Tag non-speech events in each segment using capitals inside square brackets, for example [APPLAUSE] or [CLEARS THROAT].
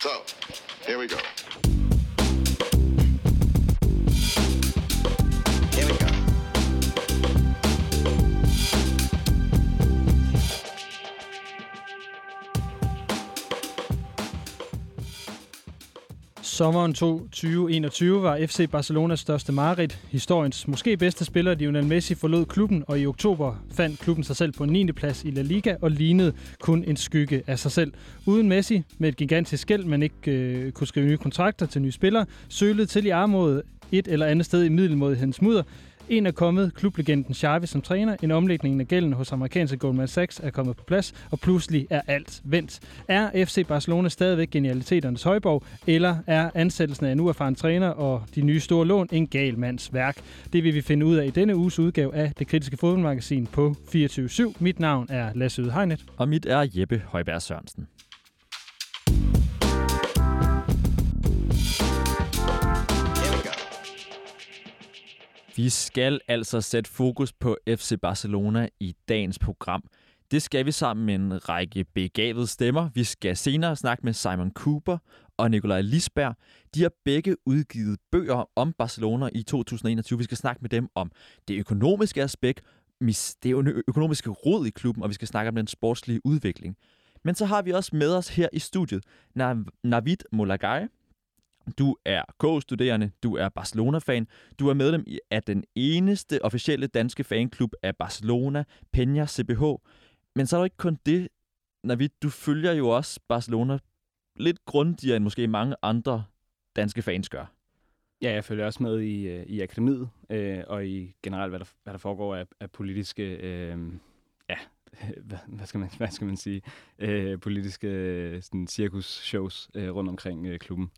So, here we go. Sommeren 2021 var FC Barcelonas største mareridt. Historiens måske bedste spiller, Lionel Messi, forlod klubben, og i oktober fandt klubben sig selv på 9. plads i La Liga og lignede kun en skygge af sig selv. Uden Messi, med et gigantisk skæld, man ikke øh, kunne skrive nye kontrakter til nye spillere, sølede til i armod et eller andet sted i middelmådighedens mudder, en er kommet, klublegenden Xavi som træner, en omlægning af gælden hos amerikanske Goldman Sachs er kommet på plads, og pludselig er alt vendt. Er FC Barcelona stadigvæk genialiteternes højborg, eller er ansættelsen af en uerfaren træner og de nye store lån en gal mands værk? Det vil vi finde ud af i denne uges udgave af Det Kritiske Fodboldmagasin på 24 Mit navn er Lasse Ydhegnet. Og mit er Jeppe Højberg Sørensen. Vi skal altså sætte fokus på FC Barcelona i dagens program. Det skal vi sammen med en række begavede stemmer. Vi skal senere snakke med Simon Cooper og Nikolaj Lisberg. De har begge udgivet bøger om Barcelona i 2021. Vi skal snakke med dem om det økonomiske aspekt, det ø- økonomiske råd i klubben, og vi skal snakke om den sportslige udvikling. Men så har vi også med os her i studiet Nav- Navid Molagai, du er K-studerende, du er Barcelona-fan, du er medlem i- af den eneste officielle danske fanklub af Barcelona, Peña CBH. Men så er der ikke kun det, Navid, du følger jo også Barcelona lidt grundigere end måske mange andre danske fans gør. Ja, jeg følger også med i, øh, i akademiet, øh, og i generelt, hvad der, hvad der foregår af, af politiske, øh, ja, [LAUGHS] hvad, hvad, skal man, hvad skal man sige, øh, politiske øh, sådan, cirkus-shows øh, rundt omkring øh, klubben.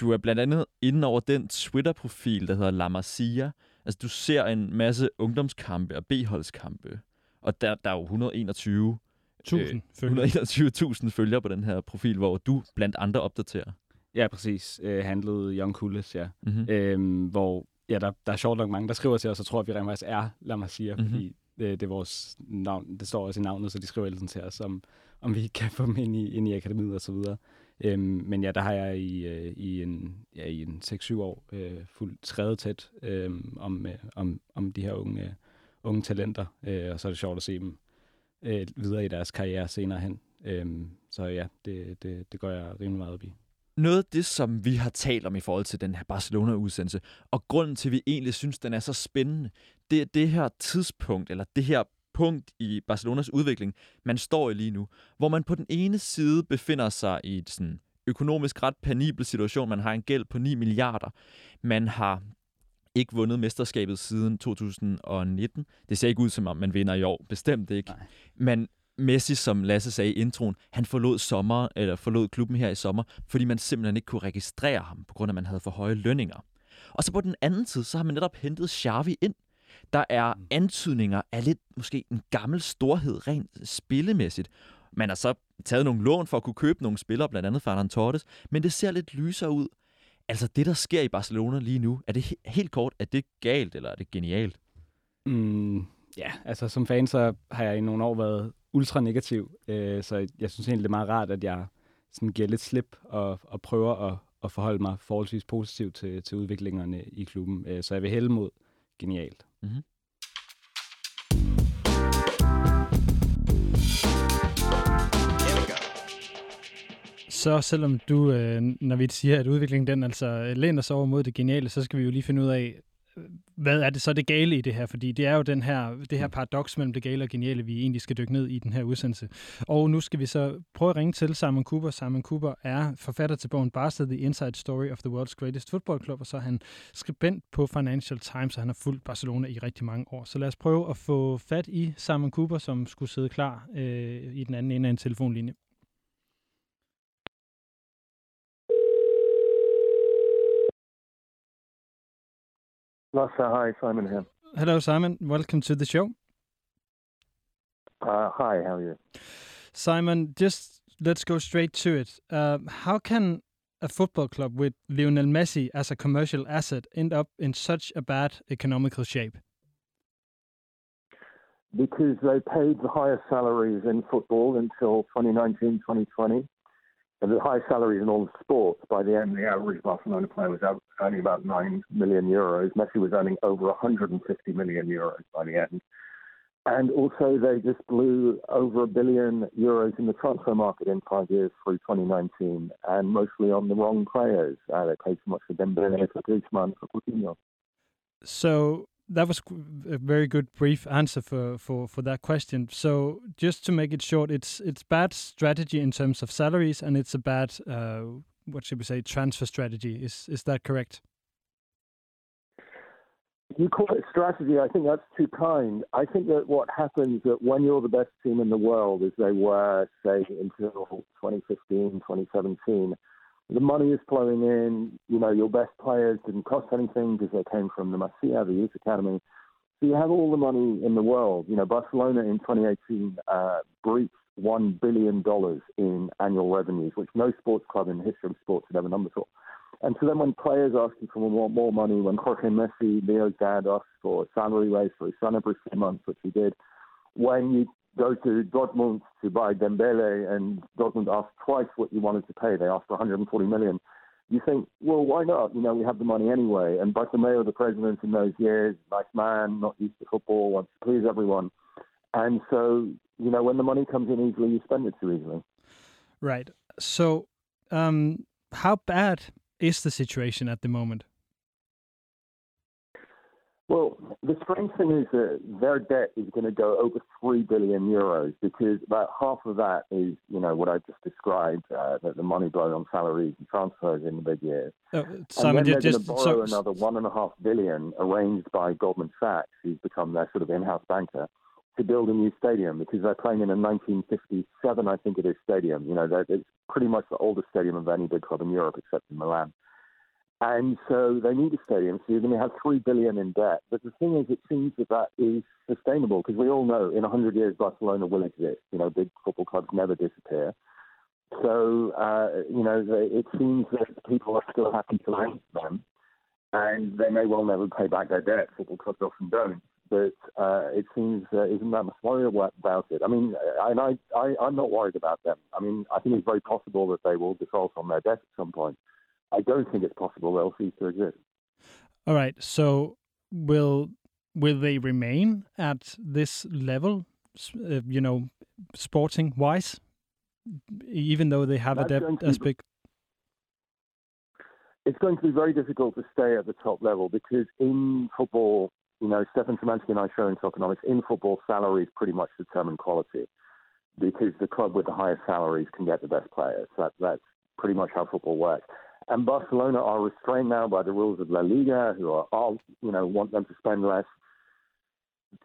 Du er blandt andet inde over den Twitter-profil, der hedder La Masia. Altså, du ser en masse ungdomskampe og B-holdskampe. Og der, der er jo 121 Tusind, følgere. 121.000 følgere på den her profil, hvor du blandt andre opdaterer. Ja, præcis. Øh, handlede Young Coolest, ja. Mm-hmm. Øhm, hvor ja, der, der er sjovt nok mange, der skriver til os, og tror, at vi rent faktisk er La Masia, Mhm. mm-hmm. fordi det, det, er vores navn, det står også i navnet, så de skriver tiden til os, om, om vi kan få dem ind i, ind i akademiet og så videre. Øhm, men ja, der har jeg i, øh, i en, ja, i en 6-7 år øh, fuldt trædet tæt øh, om, øh, om, om de her unge, øh, unge talenter, øh, og så er det sjovt at se dem øh, videre i deres karriere senere hen. Øh, så ja, det, det, det går jeg rimelig meget op i. Noget af det, som vi har talt om i forhold til den her Barcelona-udsendelse, og grunden til, at vi egentlig synes, den er så spændende, det er det her tidspunkt, eller det her punkt i Barcelonas udvikling, man står i lige nu, hvor man på den ene side befinder sig i et sådan økonomisk ret penibel situation. Man har en gæld på 9 milliarder. Man har ikke vundet mesterskabet siden 2019. Det ser ikke ud som om, man vinder i år. Bestemt ikke. Nej. Men Messi, som Lasse sagde i introen, han forlod, sommer, eller forlod klubben her i sommer, fordi man simpelthen ikke kunne registrere ham, på grund af, at man havde for høje lønninger. Og så på den anden side, så har man netop hentet Xavi ind. Der er antydninger af lidt måske en gammel storhed rent spillemæssigt. Man har så taget nogle lån for at kunne købe nogle spillere, blandt andet Ferran Torres, men det ser lidt lysere ud. Altså det, der sker i Barcelona lige nu, er det he- helt kort, er det galt, eller er det genialt? Mm, ja, altså som fan, så har jeg i nogle år været ultra negativ, øh, så jeg synes egentlig, det er meget rart, at jeg sådan giver lidt slip og, og prøver at, at forholde mig forholdsvis positivt til, til udviklingerne i klubben. Øh, så jeg vil hælde mod genialt. Mm-hmm. Så selvom du, øh, når vi siger, at udviklingen den altså øh, læner sig over mod det geniale, så skal vi jo lige finde ud af, hvad er det så det gale i det her? Fordi det er jo den her, det her paradoks mellem det gale og geniale, vi egentlig skal dykke ned i den her udsendelse. Og nu skal vi så prøve at ringe til Simon Cooper. Simon Cooper er forfatter til bogen Barca, The Inside Story of the World's Greatest Football Club, og så er han skribent på Financial Times, og han har fulgt Barcelona i rigtig mange år. Så lad os prøve at få fat i Simon Cooper, som skulle sidde klar øh, i den anden ende af en telefonlinje. Lasse, hi, Simon here. Hello, Simon. Welcome to the show. Uh, hi, how are you? Simon, just let's go straight to it. Uh, how can a football club with Lionel Messi as a commercial asset end up in such a bad economical shape? Because they paid the highest salaries in football until 2019, 2020. And the highest salaries in all sports. By the end, the average Barcelona player was earning about 9 million euros. Messi was earning over 150 million euros by the end. And also, they just blew over a billion euros in the transfer market in five years through 2019, and mostly on the wrong players. Uh, they paid too much for Dembele, for Griezmann, for Coutinho. So that was a very good brief answer for, for, for that question. So just to make it short, it's it's bad strategy in terms of salaries, and it's a bad uh, what should we say transfer strategy. Is is that correct? You call it strategy. I think that's too kind. I think that what happens that when you're the best team in the world, as they were, say, until 2015, 2017, the money is flowing in. You know, your best players didn't cost anything because they came from the Masia, the youth academy. So you have all the money in the world. You know, Barcelona in 2018 uh, breached one billion dollars in annual revenues, which no sports club in the history of sports had ever done before. And so then when players ask you for more, more money, when Jorge Messi, Leo's dad asked for salary raise for his son every three months, which he did, when you go to Dortmund to buy Dembele and Dortmund asked twice what you wanted to pay, they asked for 140 million, you think, well, why not? You know, we have the money anyway. And Bartomeu, the president in those years, nice man, not used to football, wants to please everyone. And so, you know, when the money comes in easily, you spend it too easily. Right. So, um, how bad is the situation at the moment? Well, the strange thing is that their debt is going to go over three billion euros because about half of that is, you know, what I just described, uh, that the money blown on salaries and transfers in the big years. Uh, and then they're just going to borrow so, another one and a half billion, arranged by Goldman Sachs, who's become their sort of in-house banker, to build a new stadium because they're playing in a 1957, I think it is, stadium. You know, that- it's pretty much the oldest stadium of any big club in Europe except in Milan. And so they need a stadium, so you're going to have three billion in debt. But the thing is, it seems that that is sustainable because we all know in 100 years Barcelona will exist. You know, big football clubs never disappear. So uh, you know, it seems that people are still happy to lend to them, and they may well never pay back their debt. Football clubs often don't. But uh, it seems uh, isn't that much worry about it. I mean, and I, I, I'm not worried about them. I mean, I think it's very possible that they will default on their debt at some point. I don't think it's possible they'll cease to exist. all right. So, will will they remain at this level? Uh, you know, sporting wise, even though they have That's a to be- It's going to be very difficult to stay at the top level because in football, you know, Stefan Szymanski and I show in economics, in football, salaries pretty much determine quality because the club with the highest salaries can get the best players. That, that's pretty much how football works. And Barcelona are restrained now by the rules of La Liga, who are all, you know, want them to spend less,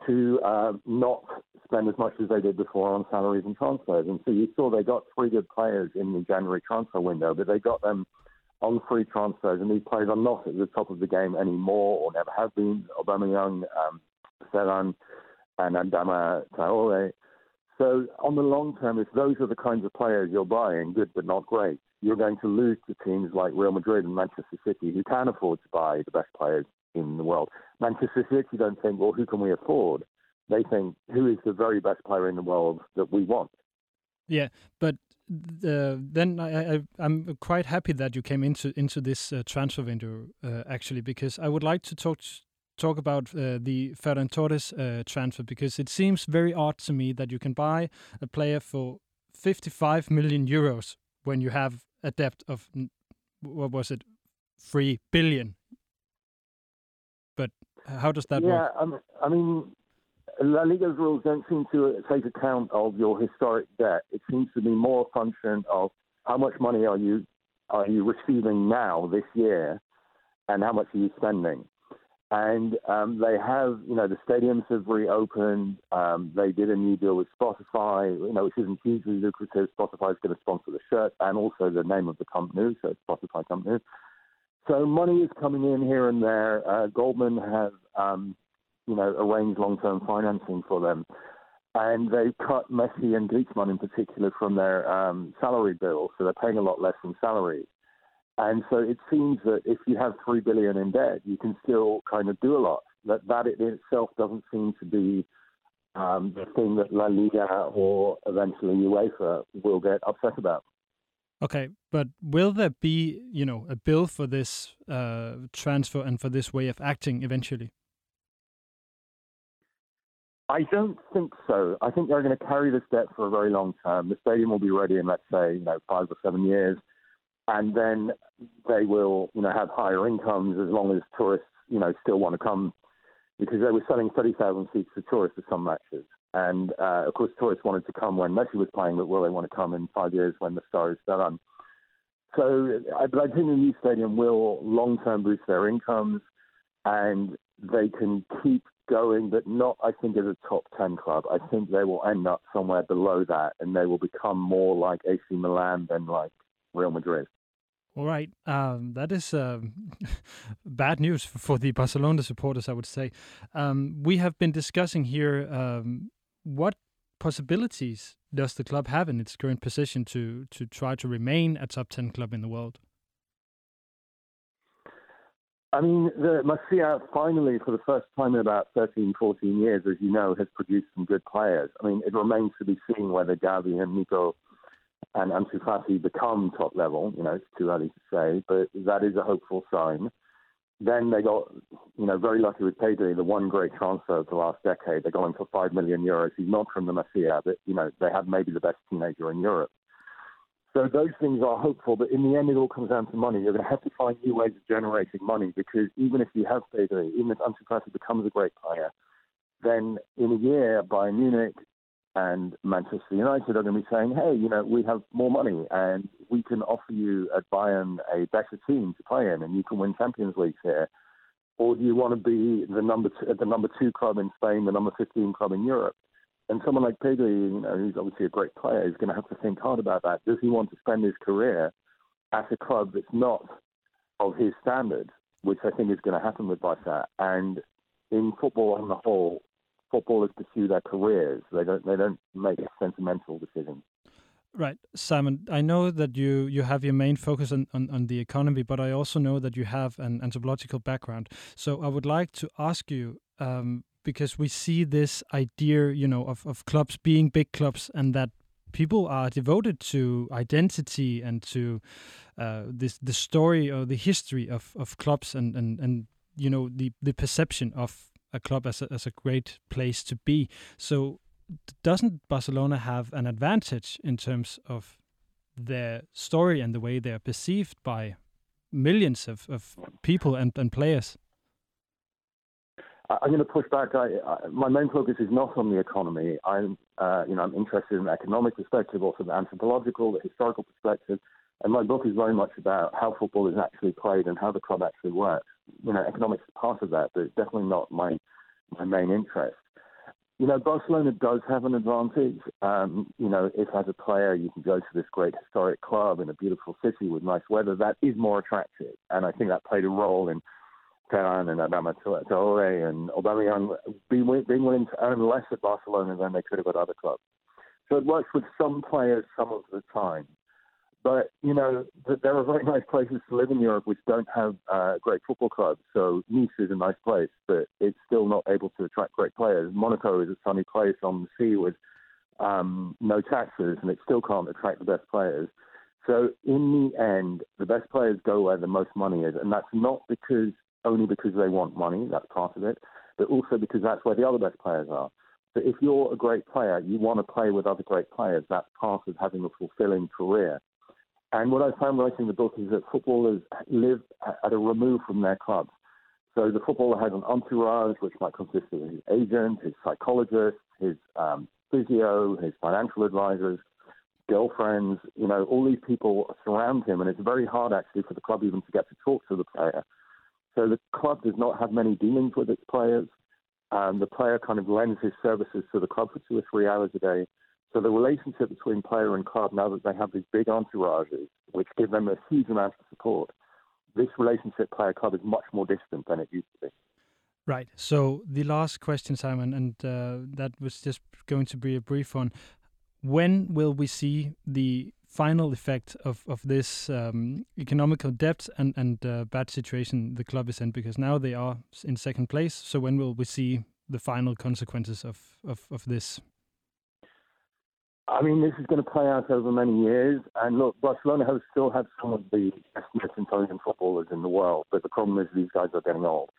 to uh, not spend as much as they did before on salaries and transfers. And so you saw they got three good players in the January transfer window, but they got them on free transfers, and these players are not at the top of the game anymore, or never have been. Aubameyang, um, Ferran, and Adama Traore. So on the long term, if those are the kinds of players you're buying, good but not great, you're going to lose to teams like Real Madrid and Manchester City, who can afford to buy the best players in the world. Manchester City don't think, well, who can we afford? They think, who is the very best player in the world that we want? Yeah, but uh, then I, I'm quite happy that you came into into this uh, transfer window uh, actually, because I would like to talk talk about uh, the Ferran Torres uh, transfer because it seems very odd to me that you can buy a player for 55 million euros when you have a debt of what was it, three billion. But how does that yeah, work? um, I mean, La Liga's rules don't seem to take account of your historic debt. It seems to be more a function of how much money are you are you receiving now this year, and how much are you spending. And um, they have, you know, the stadiums have reopened. Um, they did a new deal with Spotify, you know, which isn't hugely lucrative. Spotify is going to sponsor the shirt and also the name of the company, so Spotify company. So money is coming in here and there. Uh, Goldman have, um, you know, arranged long-term financing for them, and they've cut Messi and Griezmann in particular from their um, salary bill, so they're paying a lot less in salaries. And so it seems that if you have three billion in debt, you can still kind of do a lot. That that in itself doesn't seem to be um, the thing that La Liga or eventually UEFA will get upset about. Okay, but will there be, you know, a bill for this uh, transfer and for this way of acting eventually? I don't think so. I think they're going to carry this debt for a very long term. The stadium will be ready in, let's say, you know, five or seven years, and then they will, you know, have higher incomes as long as tourists, you know, still want to come, because they were selling 30,000 seats to tourists for some matches. And uh, of course, tourists wanted to come when Messi was playing, but will they want to come in five years when the star is done? So, I, but I think the new stadium will long term boost their incomes, and they can keep going, but not, I think, as a top 10 club. I think they will end up somewhere below that, and they will become more like AC Milan than like Real Madrid. All right, um, that is um, [LAUGHS] bad news for the Barcelona supporters, I would say. Um, we have been discussing here um, what possibilities does the club have in its current position to to try to remain a top 10 club in the world? I mean, the Masia finally, for the first time in about 13, 14 years, as you know, has produced some good players. I mean, it remains to be seen whether Gavi and Nico and Ansu become top level. You know, it's too early to say, but that is a hopeful sign. Then they got, you know, very lucky with Pedri, the one great transfer of the last decade. They got him for five million euros. He's not from the Masia, but you know, they have maybe the best teenager in Europe. So those things are hopeful, but in the end, it all comes down to money. You're going to have to find new ways of generating money because even if you have Pedri, even if Ansu becomes a great player, then in a year, Bayern Munich and Manchester United are going to be saying, hey, you know, we have more money and we can offer you at Bayern a better team to play in and you can win Champions Leagues here. Or do you want to be the number two, the number two club in Spain, the number 15 club in Europe? And someone like Pedri, you know, who's obviously a great player, is going to have to think hard about that. Does he want to spend his career at a club that's not of his standard, which I think is going to happen with Barca? And in football on the whole, footballers pursue their careers. They don't. They don't make sentimental decisions. Right, Simon. I know that you you have your main focus on, on, on the economy, but I also know that you have an anthropological background. So I would like to ask you um, because we see this idea, you know, of, of clubs being big clubs and that people are devoted to identity and to uh, this the story or the history of, of clubs and, and, and you know the, the perception of a club as a, as a great place to be. So doesn't Barcelona have an advantage in terms of their story and the way they are perceived by millions of, of people and, and players? I'm going to push back. I, I, my main focus is not on the economy. I'm, uh, you know, I'm interested in the economic perspective, also the anthropological, the historical perspective, and my book is very much about how football is actually played and how the club actually works. You know, economics is part of that, but it's definitely not my my main interest. You know, Barcelona does have an advantage. Um, you know, if as a player you can go to this great historic club in a beautiful city with nice weather, that is more attractive, and I think that played a role in Ferran and Adama Traore and Aubameyang being willing to earn less at Barcelona than they could have at other clubs. So it works with some players some of the time. But, you know, there are very nice places to live in Europe which don't have uh, great football clubs. So Nice is a nice place, but it's still not able to attract great players. Monaco is a sunny place on the sea with um, no taxes, and it still can't attract the best players. So in the end, the best players go where the most money is, and that's not because only because they want money, that's part of it, but also because that's where the other best players are. So if you're a great player, you want to play with other great players. That's part of having a fulfilling career. And what I found writing the book is that footballers live at a remove from their clubs. So the footballer has an entourage, which might consist of his agent, his psychologist, his um, physio, his financial advisors, girlfriends. You know, all these people surround him, and it's very hard actually for the club even to get to talk to the player so the club does not have many dealings with its players. Um, the player kind of lends his services to the club for two or three hours a day. So the relationship between player and club, now that they have these big entourages, which give them a huge amount of support, this relationship player-club is much more distant than it used to be. Right. So the last question, Simon, and uh, that was just going to be a brief one. When will we see the final effect of of this um, economical debt and and uh, bad situation the club is in because now they are in second place. So when will we see the final consequences of of, of this? I mean, this is going to play out over many years. And look, Barcelona still had some of the best most Italian footballers in the world, but the problem is these guys are getting old.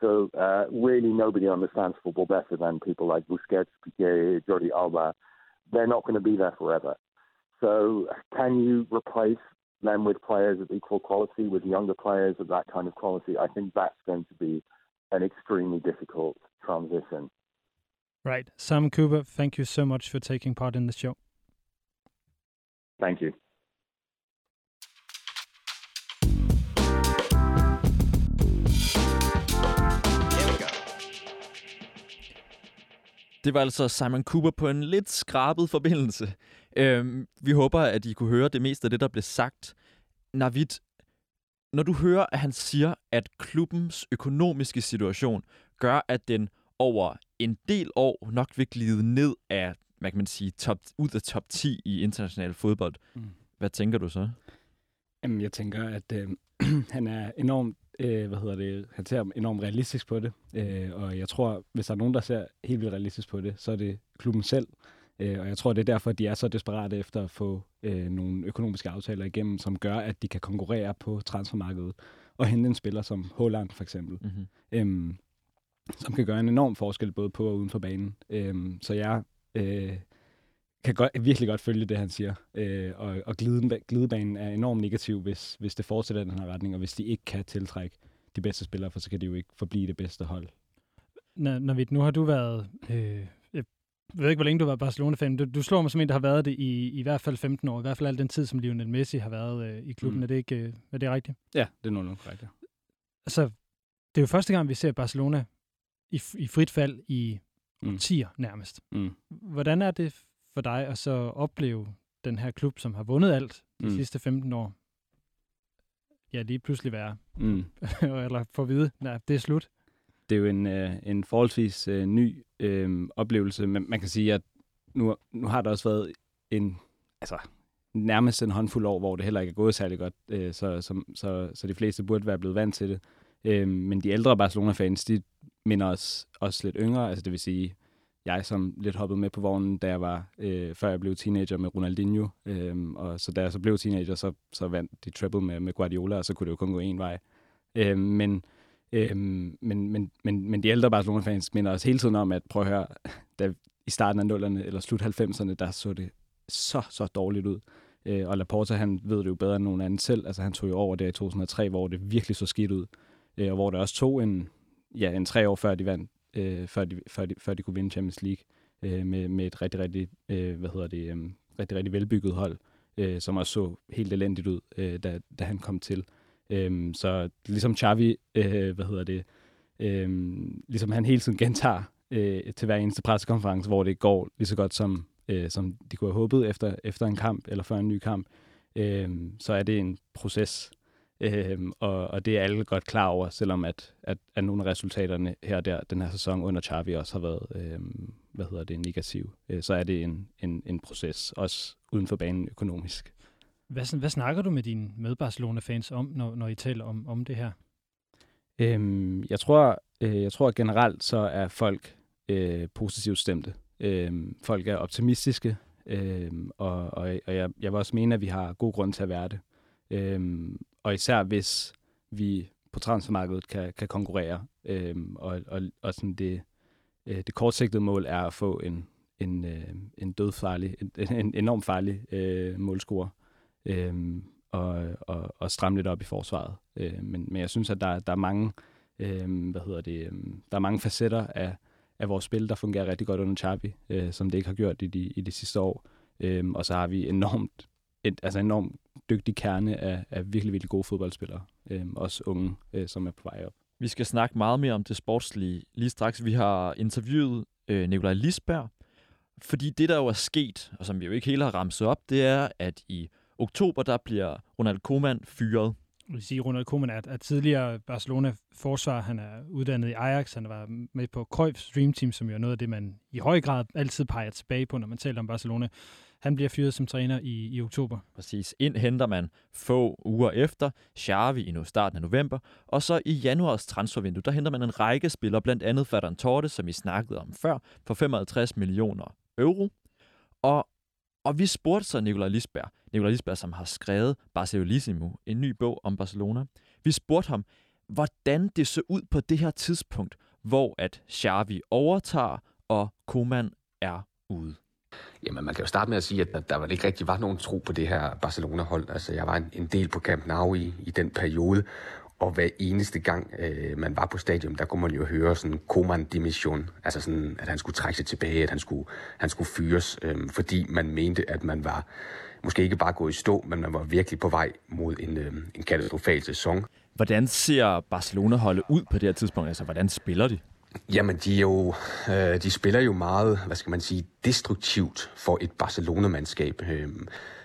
So uh, really, nobody understands football better than people like Busquets, Piqué, Jordi Alba. They're not going to be there forever. So can you replace them with players of equal quality, with younger players of that kind of quality? I think that's going to be an extremely difficult transition. Right. Simon Cooper, thank you so much for taking part in the show. Thank you. Det var altså Simon Cooper på en lidt skrabet forbindelse. Øhm, vi håber, at I kunne høre det meste af det, der blev sagt. Navid, når du hører, at han siger, at klubbens økonomiske situation gør, at den over en del år nok vil glide ned af, hvad kan man sige, top, ud af top 10 i international fodbold. Mm. Hvad tænker du så? Jamen, jeg tænker, at øh, [CLEARS THROAT] han er enormt, øh, hvad hedder det, han ser enormt realistisk på det. Øh, og jeg tror, hvis der er nogen, der ser helt vildt realistisk på det, så er det klubben selv. Øh, og jeg tror, det er derfor, at de er så desperate efter at få øh, nogle økonomiske aftaler igennem, som gør, at de kan konkurrere på transfermarkedet og hente en spiller som Holland for eksempel. Mm-hmm. øhm, som kan gøre en enorm forskel både på og uden for banen. Øhm, så jeg øh, kan godt, virkelig godt følge det, han siger. Øh, og og gliden, glidebanen er enormt negativ, hvis, hvis det fortsætter i den her retning, og hvis de ikke kan tiltrække de bedste spillere, for så kan de jo ikke forblive det bedste hold. Når, Navid, nu har du været... Øh, jeg ved ikke, hvor længe du været Barcelona-fan. Du, du slår mig som en, der har været det i, i hvert fald 15 år. I hvert fald al den tid, som Lionel Messi har været øh, i klubben. Mm. Er det ikke øh, er det rigtigt? Ja, det er nogenlunde korrekt, ja. Altså, det er jo første gang, vi ser Barcelona i, i frit fald i Mm. 10'er nærmest. Mm. Hvordan er det for dig at så opleve den her klub, som har vundet alt de mm. sidste 15 år? Ja, lige pludselig være. Mm. [LAUGHS] Eller få at vide, nej, det er slut. det er jo en, øh, en forholdsvis øh, ny øh, oplevelse, men man kan sige, at nu, nu har der også været en, altså nærmest en håndfuld år, hvor det heller ikke er gået særlig godt, øh, så, så, så, så de fleste burde være blevet vant til det. Øh, men de ældre Barcelona-fans, de men os også lidt yngre, altså det vil sige, jeg som lidt hoppede med på vognen, da jeg var, øh, før jeg blev teenager med Ronaldinho, øh, og så da jeg så blev teenager, så, så vandt de treble med, med Guardiola, og så kunne det jo kun gå en vej. Øh, men øh, men, men, men, men de ældre Barcelona-fans minder os hele tiden om, at prøv at høre, da i starten af nullerne eller slut 90'erne, der så det så, så dårligt ud. Øh, og Laporta, han ved det jo bedre end nogen anden selv. Altså han tog jo over der i 2003, hvor det virkelig så skidt ud. Øh, og hvor det også tog en, ja, en tre år før de vandt, øh, før, de, før, de, før de kunne vinde Champions League øh, med, med et rigtig, rigtig, øh, hvad hedder det, øh, rigtig, rigtig velbygget hold, øh, som også så helt elendigt ud, øh, da, da han kom til. Øh, så ligesom Xavi, øh, hvad hedder det, øh, ligesom han hele tiden gentager øh, til hver eneste pressekonference, hvor det går lige så godt, som, øh, som de kunne have håbet efter, efter en kamp, eller før en ny kamp, øh, så er det en proces. Øhm, og, og det er alle godt klar over, selvom at, at, at nogle af resultaterne her og der, den her sæson under Xavi også har været, øhm, hvad hedder det, negativ. Øh, så er det en, en, en proces, også uden for banen økonomisk. Hvad, hvad snakker du med dine med Barcelona-fans om, når, når I taler om, om det her? Øhm, jeg tror, øh, jeg tror generelt så er folk øh, positivt stemte. Øhm, folk er optimistiske, øhm, og, og, og jeg, jeg vil også mene, at vi har god grund til at være det. Øhm, og især hvis vi på transfermarkedet kan, kan konkurrere, øh, og, og, og sådan det, øh, det kortsigtede mål er at få en, en, øh, en dødfarlig, en, en enormt farlig øh, målscore. øh, og, og, og stramme lidt op i forsvaret. Øh, men, men jeg synes, at der, der er mange, øh, hvad hedder det, øh, der er mange facetter af, af vores spil, der fungerer rigtig godt under Chabi, øh, som det ikke har gjort i de, i de sidste år. Øh, og så har vi enormt, et, altså enormt dygtig kerne af, af virkelig, virkelig gode fodboldspillere. Øh, også unge, øh, som er på vej op. Vi skal snakke meget mere om det sportslige lige straks. Vi har interviewet øh, Nikolaj Lisberg, fordi det, der jo er sket, og som vi jo ikke helt har ramset op, det er, at i oktober, der bliver Ronald Koeman fyret. Jeg vil sige, at Ronald Koeman er, er tidligere Barcelona-forsvar. Han er uddannet i Ajax. Han var med på Cruyff's Dream Team, som jo er noget af det, man i høj grad altid peger tilbage på, når man taler om Barcelona. Han bliver fyret som træner i, i oktober. Præcis. Ind henter man få uger efter Xavi i nu starten af november, og så i januars transfervindue, der henter man en række spillere, blandt andet Ferran Torres, som vi snakkede om før, for 55 millioner euro. Og Og vi spurgte så Nikolaj Lisberg, Nikolaj Lisberg, som har skrevet Barcelonissimo, en ny bog om Barcelona. Vi spurgte ham, hvordan det så ud på det her tidspunkt, hvor at Xavi overtager, og Koeman er ude. Jamen, man kan jo starte med at sige, at der, der vel ikke rigtig var nogen tro på det her Barcelona-hold. Altså, jeg var en, en del på Camp Nou i, i den periode, og hver eneste gang, øh, man var på stadion, der kunne man jo høre sådan koman dimission altså sådan, at han skulle trække sig tilbage, at han skulle, han skulle fyres, øh, fordi man mente, at man var måske ikke bare gået i stå, men man var virkelig på vej mod en, øh, en katastrofal sæson. Hvordan ser Barcelona-holdet ud på det her tidspunkt? Altså, hvordan spiller de? Jamen, de, er jo, øh, de spiller jo meget, hvad skal man sige, destruktivt for et Barcelona-mandskab. Øh,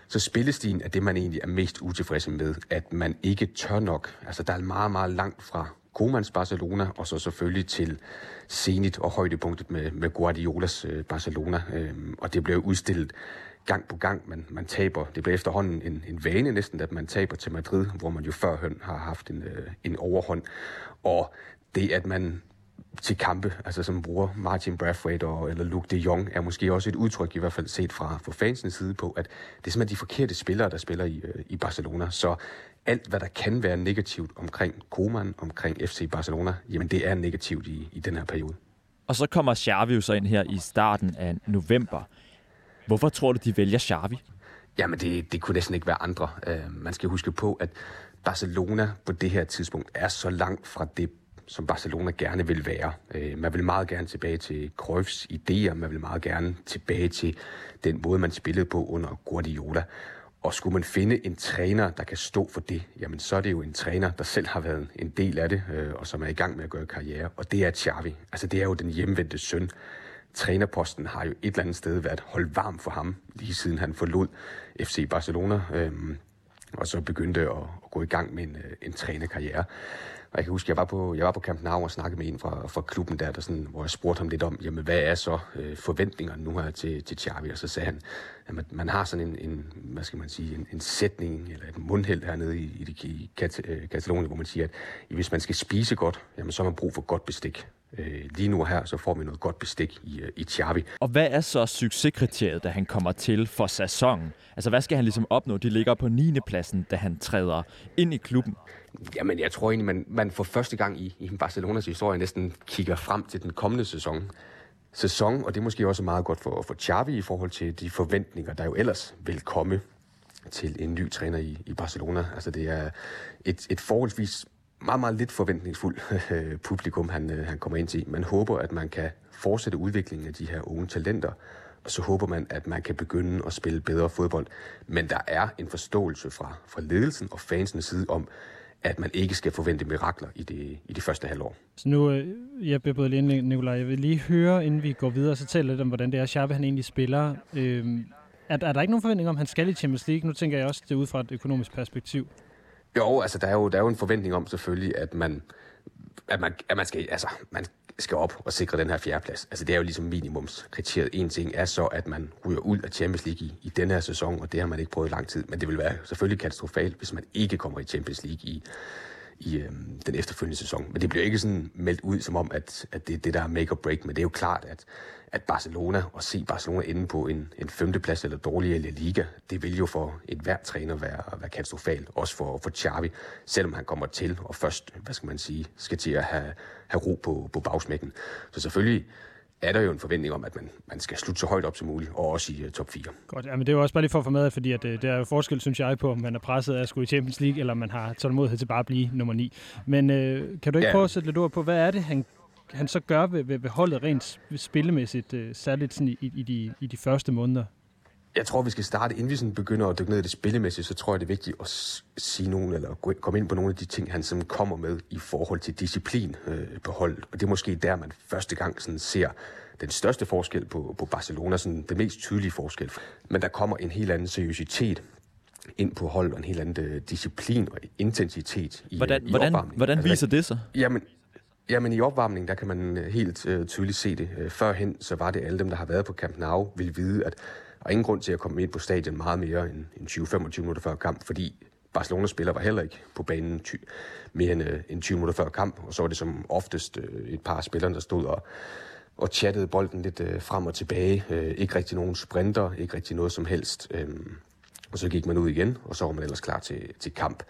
så spillestilen er det, man egentlig er mest utilfreds med, at man ikke tør nok. Altså, der er meget, meget langt fra Komans Barcelona, og så selvfølgelig til Zenit og højdepunktet med, med Guardiolas øh, Barcelona. Øh, og det blev udstillet gang på gang, man, man taber. Det bliver efterhånden en, en vane næsten, at man taber til Madrid, hvor man jo førhen har haft en, øh, en overhånd. Og det, at man til kampe, altså som bruger Martin Brathwaite og, eller Luke de Jong, er måske også et udtryk, i hvert fald set fra, fra fansens side på, at det er simpelthen de forkerte spillere, der spiller i, øh, i Barcelona. Så alt, hvad der kan være negativt omkring Koeman, omkring FC Barcelona, jamen det er negativt i, i den her periode. Og så kommer Xavi jo så ind her i starten af november. Hvorfor tror du, de vælger Xavi? Jamen, det, det kunne næsten ikke være andre. Uh, man skal huske på, at Barcelona på det her tidspunkt er så langt fra det som Barcelona gerne vil være. Øh, man vil meget gerne tilbage til Cruyffs idéer, man vil meget gerne tilbage til den måde, man spillede på under Guardiola. Og skulle man finde en træner, der kan stå for det, jamen så er det jo en træner, der selv har været en del af det, øh, og som er i gang med at gøre karriere. Og det er Xavi. Altså det er jo den hjemvendte søn. Trænerposten har jo et eller andet sted været holdt varm for ham, lige siden han forlod FC Barcelona, øh, og så begyndte at, at gå i gang med en, øh, en trænerkarriere. Og jeg kan huske, jeg var på, jeg var på Camp Nou og snakkede med en fra, fra klubben der, der sådan, hvor jeg spurgte ham lidt om, jamen, hvad er så øh, forventningerne nu her til, til Xavi? Og så sagde han, at man har sådan en, en hvad skal man sige, en, en sætning eller et mundheld hernede i, i, i Kat, øh, Katalonien, hvor man siger, at hvis man skal spise godt, jamen, så har man brug for godt bestik. Øh, lige nu her, så får vi noget godt bestik i, øh, i Xavi. Og hvad er så succeskriteriet, da han kommer til for sæsonen? Altså, hvad skal han ligesom opnå? De ligger på 9. pladsen, da han træder ind i klubben. Jamen, jeg tror egentlig, man, man for første gang i, i Barcelonas historie næsten kigger frem til den kommende sæson. Sæson, og det er måske også meget godt for, for Xavi i forhold til de forventninger, der jo ellers vil komme til en ny træner i, i Barcelona. Altså, det er et, et forholdsvis meget, meget lidt forventningsfuld øh, publikum, han, øh, han kommer ind til. Man håber, at man kan fortsætte udviklingen af de her unge talenter, og så håber man, at man kan begynde at spille bedre fodbold. Men der er en forståelse fra, fra ledelsen og fansenes side om, at man ikke skal forvente mirakler i det, i det første halvår. Så nu, øh, jeg bliver både lige Nikolaj, jeg vil lige høre, inden vi går videre, så tale lidt om, hvordan det er, Xavi han egentlig spiller. Øhm, er, er der ikke nogen forventning om, at han skal i Champions League? Nu tænker jeg også det ud fra et økonomisk perspektiv. Jo, altså der er jo, der er jo en forventning om selvfølgelig, at man, at man, at man skal, altså, man skal op og sikre den her fjerdeplads. Altså det er jo ligesom minimumskriteriet. En ting er så, at man ryger ud af Champions League i, i den her sæson, og det har man ikke prøvet i lang tid. Men det vil være selvfølgelig katastrofalt, hvis man ikke kommer i Champions League i, i øhm, den efterfølgende sæson. Men det bliver ikke sådan meldt ud som om, at, at det er det, der er make or break. Men det er jo klart, at, at Barcelona, og se Barcelona inde på en, en femteplads eller dårligere i Liga, det vil jo for et hver træner være, være katastrofalt. Også for, for Xavi, selvom han kommer til og først, hvad skal man sige, skal til at have, have ro på, på bagsmækken. Så selvfølgelig er der jo en forventning om, at man, man skal slutte så højt op som muligt, og også i uh, top 4. Godt, ja, men det er jo også bare lige for at få med, fordi at, uh, det er jo forskel, synes jeg, på, om man er presset af at skulle i Champions League, eller om man har tålmodighed til bare at blive nummer 9. Men uh, kan du ikke ja. prøve at sætte lidt ord på, hvad er det, han, han så gør ved, ved, ved holdet rent spillemæssigt, uh, særligt sådan i, i, de, i de første måneder? Jeg tror, vi skal starte, inden vi sådan begynder at dykke ned i det spillemæssige, så tror jeg, det er vigtigt at sige nogle, eller komme ind på nogle af de ting, han som kommer med i forhold til disciplin øh, på holdet. Og det er måske der, man første gang sådan ser den største forskel på, på Barcelona, sådan den mest tydelige forskel. Men der kommer en helt anden seriøsitet ind på hold og en helt anden uh, disciplin og intensitet i, hvordan, i hvordan, hvordan altså, viser det sig? Jamen, jamen i opvarmningen, der kan man øh, helt uh, tydeligt se det. Uh, førhen, så var det alle dem, der har været på Camp Nou, vil vide, at der ingen grund til at komme ind på stadion meget mere end, end 20-25 minutter før kamp, fordi Barcelona spiller var heller ikke på banen ty- mere end, øh, end 20 minutter før kamp, og så var det som oftest øh, et par spillere, der stod og og chattede bolden lidt øh, frem og tilbage. Øh, ikke rigtig nogen sprinter, ikke rigtig noget som helst. Øh, og så gik man ud igen, og så var man ellers klar til, til kamp.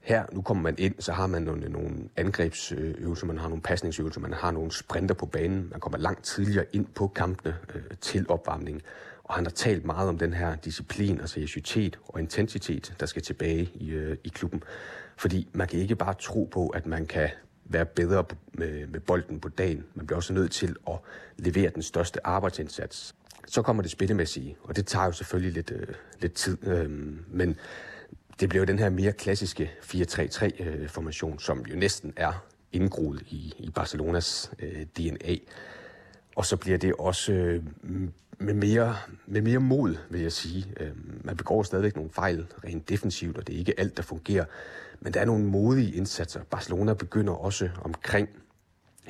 Her, nu kommer man ind, så har man nogle, nogle angrebsøvelser, man har nogle pasningsøvelser, man har nogle sprinter på banen. Man kommer langt tidligere ind på kampene øh, til opvarmning. Og han har talt meget om den her disciplin altså og seriøsitet og intensitet, der skal tilbage i, øh, i klubben. Fordi man kan ikke bare tro på, at man kan være bedre med, med bolden på dagen. Man bliver også nødt til at levere den største arbejdsindsats. Så kommer det spillemæssige, og det tager jo selvfølgelig lidt, øh, lidt tid. Øh, men det bliver jo den her mere klassiske 4-3-3-formation, øh, som jo næsten er indgroet i, i Barcelonas øh, DNA. Og så bliver det også øh, med, mere, med mere mod, vil jeg sige. Øh, man begår stadigvæk nogle fejl rent defensivt, og det er ikke alt, der fungerer. Men der er nogle modige indsatser. Barcelona begynder også omkring,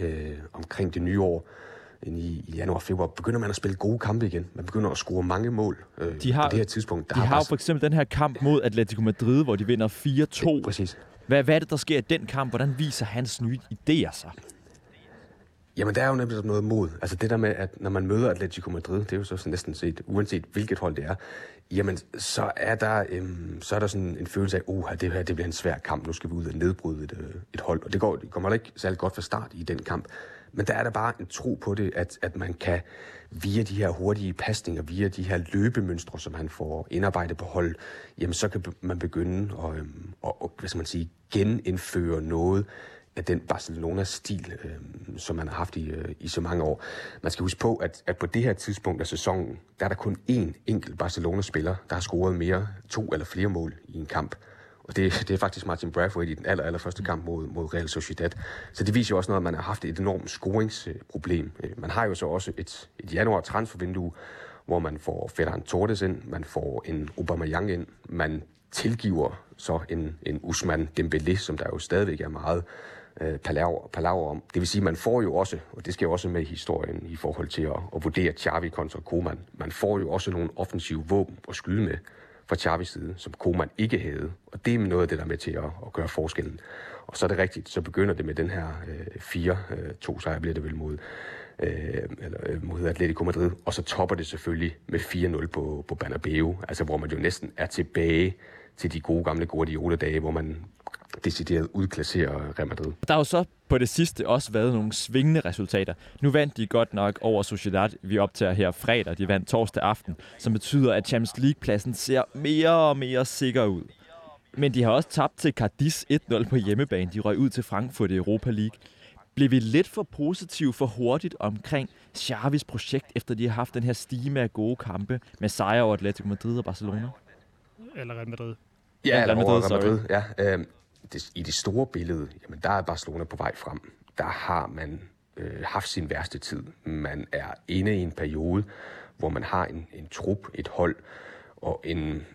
øh, omkring det nye år, i, i januar og februar, begynder man at spille gode kampe igen. Man begynder at score mange mål øh, de har, på det her tidspunkt. Der de har, har jo for eksempel den her kamp mod Atletico Madrid, hvor de vinder 4-2. Præcis. Hvad, hvad er det, der sker i den kamp? Hvordan viser hans nye idéer sig? Jamen, der er jo nemlig noget mod. Altså det der med, at når man møder Atletico Madrid, det er jo så næsten set, uanset hvilket hold det er, jamen så er der, øhm, så er der sådan en følelse af, oh, det her det bliver en svær kamp, nu skal vi ud og nedbryde et, øh, et hold. Og det, går, det kommer ikke særlig godt fra start i den kamp. Men der er der bare en tro på det, at, at man kan via de her hurtige pasninger, via de her løbemønstre, som han får indarbejdet på hold, jamen så kan man begynde at, øhm, at, at hvad skal man sige, genindføre noget af den Barcelona-stil, øh, som man har haft i, øh, i så mange år. Man skal huske på, at, at på det her tidspunkt af sæsonen, der er der kun én enkelt Barcelona-spiller, der har scoret mere to eller flere mål i en kamp. Og det, det er faktisk Martin Braithwaite i den aller, aller første kamp mod, mod Real Sociedad. Så det viser jo også noget, at man har haft et enormt scoringsproblem. Øh, man har jo så også et, et januar transfervindue, hvor man får Ferran Torres ind, man får en Aubameyang ind, man tilgiver så en, en Usman Dembélé, som der jo stadigvæk er meget øh, palaver, palaver om. Det vil sige, man får jo også, og det skal jo også med i historien i forhold til at, at vurdere Xavi kontra Koeman, man får jo også nogle offensive våben at skyde med fra Xavis side, som Koeman ikke havde. Og det er noget af det, der er med til at, at gøre forskellen. Og så er det rigtigt, så begynder det med den her øh, 4-2 øh, sejr, bliver det vel mod, øh, eller, øh, mod Atletico Madrid. Og så topper det selvfølgelig med 4-0 på, på Bernabeu, altså hvor man jo næsten er tilbage til de gode gamle Guardiola-dage, hvor man decideret udklasserer Real Madrid. Der har jo så på det sidste også været nogle svingende resultater. Nu vandt de godt nok over Sociedad, vi optager her fredag. De vandt torsdag aften, som betyder, at Champions League-pladsen ser mere og mere sikker ud. Men de har også tabt til Cadiz 1-0 på hjemmebane. De røg ud til Frankfurt i Europa League. Blev vi lidt for positive for hurtigt omkring Xavis projekt, efter de har haft den her stime af gode kampe med sejre over Atletico Madrid og Barcelona? Eller Real Madrid. Ja, eller Real Madrid, Real Madrid ja. Øh, det, i det store billede, jamen der er Barcelona på vej frem. Der har man øh, haft sin værste tid. Man er inde i en periode, hvor man har en, en trup, et hold, og en,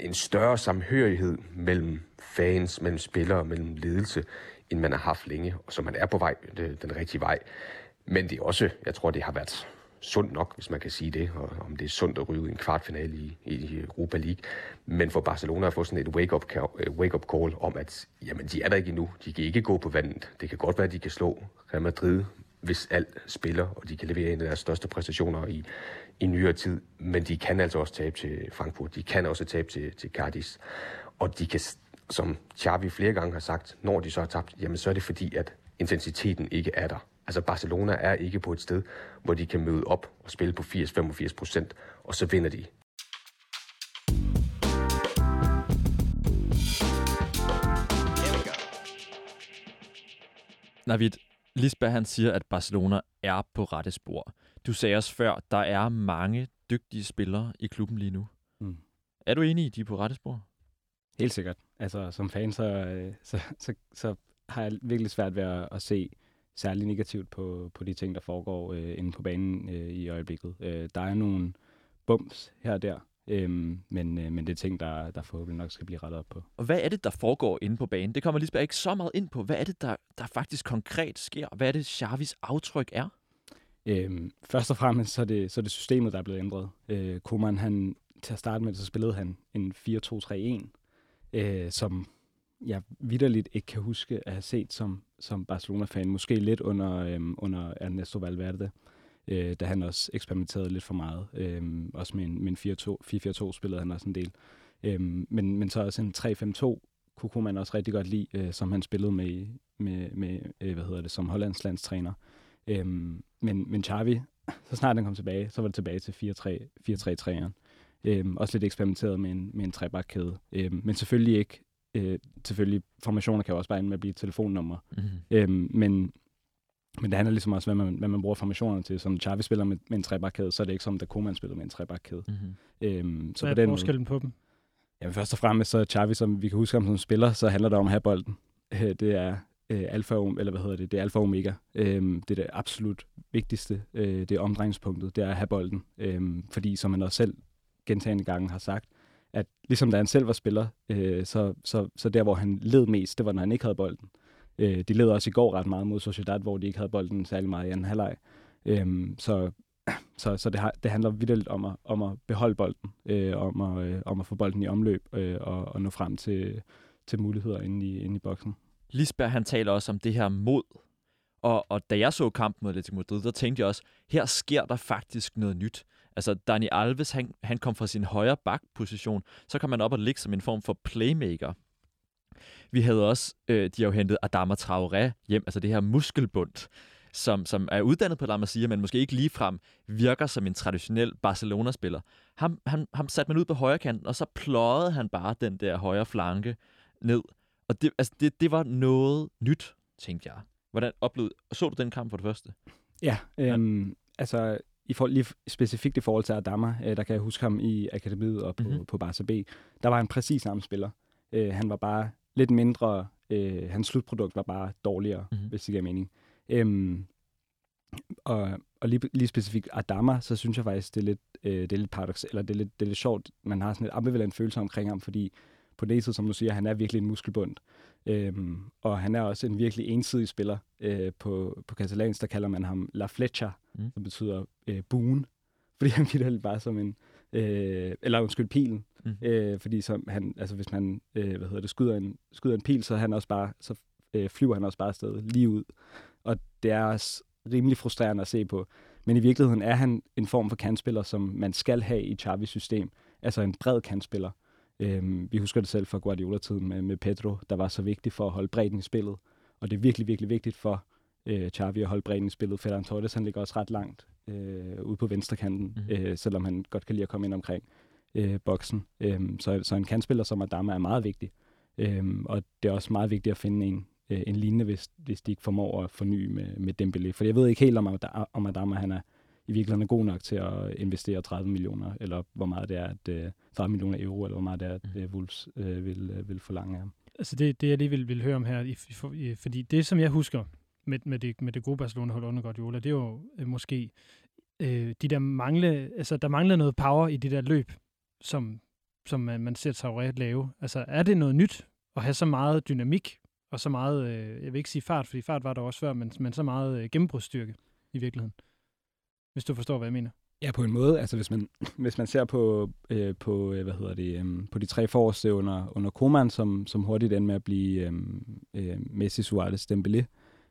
en større samhørighed mellem fans, mellem spillere, mellem ledelse, end man har haft længe, og så man er på vej øh, den rigtige vej. Men det er også, jeg tror, det har været sundt nok, hvis man kan sige det, og om det er sundt at ryge en kvartfinale i, i Europa League. Men for Barcelona at få sådan et wake-up call, øh, wake -up call om, at jamen, de er der ikke endnu. De kan ikke gå på vandet. Det kan godt være, at de kan slå Real Madrid, hvis alt spiller, og de kan levere en af deres største præstationer i, i nyere tid. Men de kan altså også tabe til Frankfurt. De kan også tabe til, til Cardis. Og de kan, som Xavi flere gange har sagt, når de så har tabt, jamen så er det fordi, at intensiteten ikke er der. Altså Barcelona er ikke på et sted, hvor de kan møde op og spille på 80-85 procent, og så vinder de. Navid, Lisbeth han siger, at Barcelona er på rette spor. Du sagde også før, der er mange dygtige spillere i klubben lige nu. Mm. Er du enig i, at de er på rette spor? Helt sikkert. Altså, som fan, så, øh, så, så, så har jeg virkelig svært ved at, at se særlig negativt på, på de ting, der foregår øh, inde på banen øh, i øjeblikket. Øh, der er nogle bums her og der, øh, men, øh, men det er ting, der, der forhåbentlig nok skal blive rettet op på. Og hvad er det, der foregår inde på banen? Det kommer Lisbeth ikke så meget ind på. Hvad er det, der, der faktisk konkret sker? Hvad er det, Xavis aftryk er? Øhm, først og fremmest så er, det, så er det systemet, der er blevet ændret. Øh, Koeman, han, til at starte med, så spillede han en 4-2-3-1, øh, som jeg vidderligt ikke kan huske at have set som, som Barcelona-fan. Måske lidt under, øhm, under Ernesto Valverde. øh, da han også eksperimenterede lidt for meget. Øh, også med en, med en 4-4-2 spillede han også en del. Øh, men, men så også en 3-5-2 kunne man også rigtig godt lide, øh, som han spillede med, med, med øh, hvad hedder det, som Hollands landstræner. Øh, men, men Xavi, så snart han kom tilbage, så var det tilbage til 4-3-3'eren. Øhm, også lidt eksperimenteret med en, med en trebakkæde. Øhm, men selvfølgelig ikke. Øh, selvfølgelig, formationer kan jo også bare ende med at blive et telefonnummer. Mm-hmm. Øhm, men, men det handler ligesom også, hvad man, hvad man bruger formationerne til. Som Xavi spiller med, med en trebakkæde, så er det ikke som, da Koeman spiller med en trebakkæde. Mm-hmm. Øhm, så Hvad på er den måde, forskellen på dem? jamen først og fremmest, så er Xavi, som vi kan huske ham som spiller, så handler det om at have bolden. Øh, det er øh, alfa, eller hvad hedder det, det er alfa og omega. Øhm, det er det absolut vigtigste, øh, det er omdrejningspunktet, det er at have bolden. Øhm, fordi som han også selv gentagende gange har sagt, at ligesom da han selv var spiller, øh, så, så, så der, hvor han led mest, det var, når han ikke havde bolden. Øh, de led også i går ret meget mod Sociedad, hvor de ikke havde bolden særlig meget i anden halvleg. Øh, så så, så det, har, det handler vildt om at, om at beholde bolden, øh, om, at, øh, om at få bolden i omløb øh, og, og nå frem til, til muligheder inde i, inde i boksen. Lisberg, han taler også om det her mod. Og, og da jeg så kampen mod Atletico Madrid, der tænkte jeg også, her sker der faktisk noget nyt. Altså, Dani Alves, han, han kom fra sin højre bakposition, så kom man op og ligge som en form for playmaker. Vi havde også, øh, de har jo hentet Adama Traoré hjem, altså det her muskelbund, som, som er uddannet på La Masia, men måske ikke ligefrem virker som en traditionel Barcelona-spiller. Ham, han, ham satte man ud på højre kanten, og så pløjede han bare den der højre flanke ned. Og det, altså, det, det var noget nyt, tænkte jeg. Hvordan oplevede, så du den kamp for det første? Ja, øhm, altså i for, lige specifikt i forhold til Adama, øh, der kan jeg huske ham i akademiet og på, Mhm. mm-hmm. på Barca B, der var han præcis samme spiller. Øh, han var bare lidt mindre, øh, hans slutprodukt var bare dårligere, Mhm. mm-hmm. hvis det giver mening. Øhm, og og lige, lige specifikt Adama, så synes jeg faktisk, det er lidt, øh, det er lidt paradox, eller det er lidt, det er lidt sjovt, man har sådan et ambivalent følelse omkring ham, fordi på side, som du siger, han er virkelig en muskelbund. Øhm, og han er også en virkelig ensidig spiller. Øh, på, på katalansk, der kalder man ham La Flecha, Mm. som betyder øh, buen. [LAUGHS] Fordi han bliver bare som en, øh, eller undskyld, pilen. Mm. Øh, fordi som han, altså hvis man, øh, hvad hedder det, skyder en, skyder en pil, så, han også bare, så øh, flyver han også bare afsted lige ud. Og det er også rimelig frustrerende at se på. Men i virkeligheden er han en form for kantspiller, som man skal have i Xavis system. Altså en bred kantspiller. Øhm, vi husker det selv fra Guardiola-tiden med, med Pedro, der var så vigtig for at holde bredden i spillet. Og det er virkelig, virkelig vigtigt for øh, Xavi at holde bredden i spillet. Ferran Torres, han ligger også ret langt øh, ude på venstrekanten, Mhm. mm-hmm. øh, selvom han godt kan lide at komme ind omkring øh, boksen. Øhm, så, så en kantspiller som Adama er meget vigtig. Øhm, og det er også meget vigtigt at finde en, øh, en lignende, hvis, hvis de ikke formår at forny med, med Dembélé. For jeg ved ikke helt, om, om Adama han er i virkeligheden er god nok til at investere 30 millioner, eller hvor meget det er, at øh, 30 millioner euro, eller hvor meget det er, at Mhm. øh, Wolves øh, vil, øh, vil forlange af ham. Altså det, det jeg lige vil, vil høre om her, i, for- i, fordi det, som jeg husker med, med, det, med det gode Barcelona-hold under Guardiola, det er jo øh, måske øh, de der mangle, altså der mangler noget power i det der løb, som, som man, man ser Traoré lave. Altså er det noget nyt at have så meget dynamik, og så meget, øh, jeg vil ikke sige fart, fordi fart var der også før, men, men så meget øh, gennembrudsstyrke i virkeligheden. Hvis du forstår, hvad jeg mener. Ja, på en måde. Altså, hvis man, [LAUGHS] hvis man ser på, øh, på øh, hvad hedder det, øh, på de tre forreste under, under Koman, som, som hurtigt endte med at blive øh, øh, Messi, Suarez, Dembélé,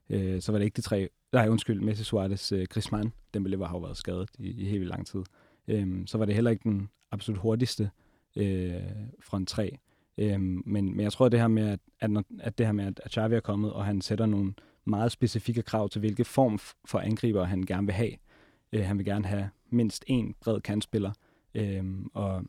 øh, så var det ikke de tre... Nej, undskyld, Messi, Suarez, øh, Griezmann. Dembélé var, har jo været skadet i, i helt lang tid. Øh, så var det heller ikke den absolut hurtigste øh, front tre. Øh, men, men jeg tror, at det her med, at, at, når, at det her med, at Xavi er kommet, og han sætter nogle meget specifikke krav til, hvilke form for angriber han gerne vil have, Øh, han vil gerne have mindst en bred kantspiller, øh, og,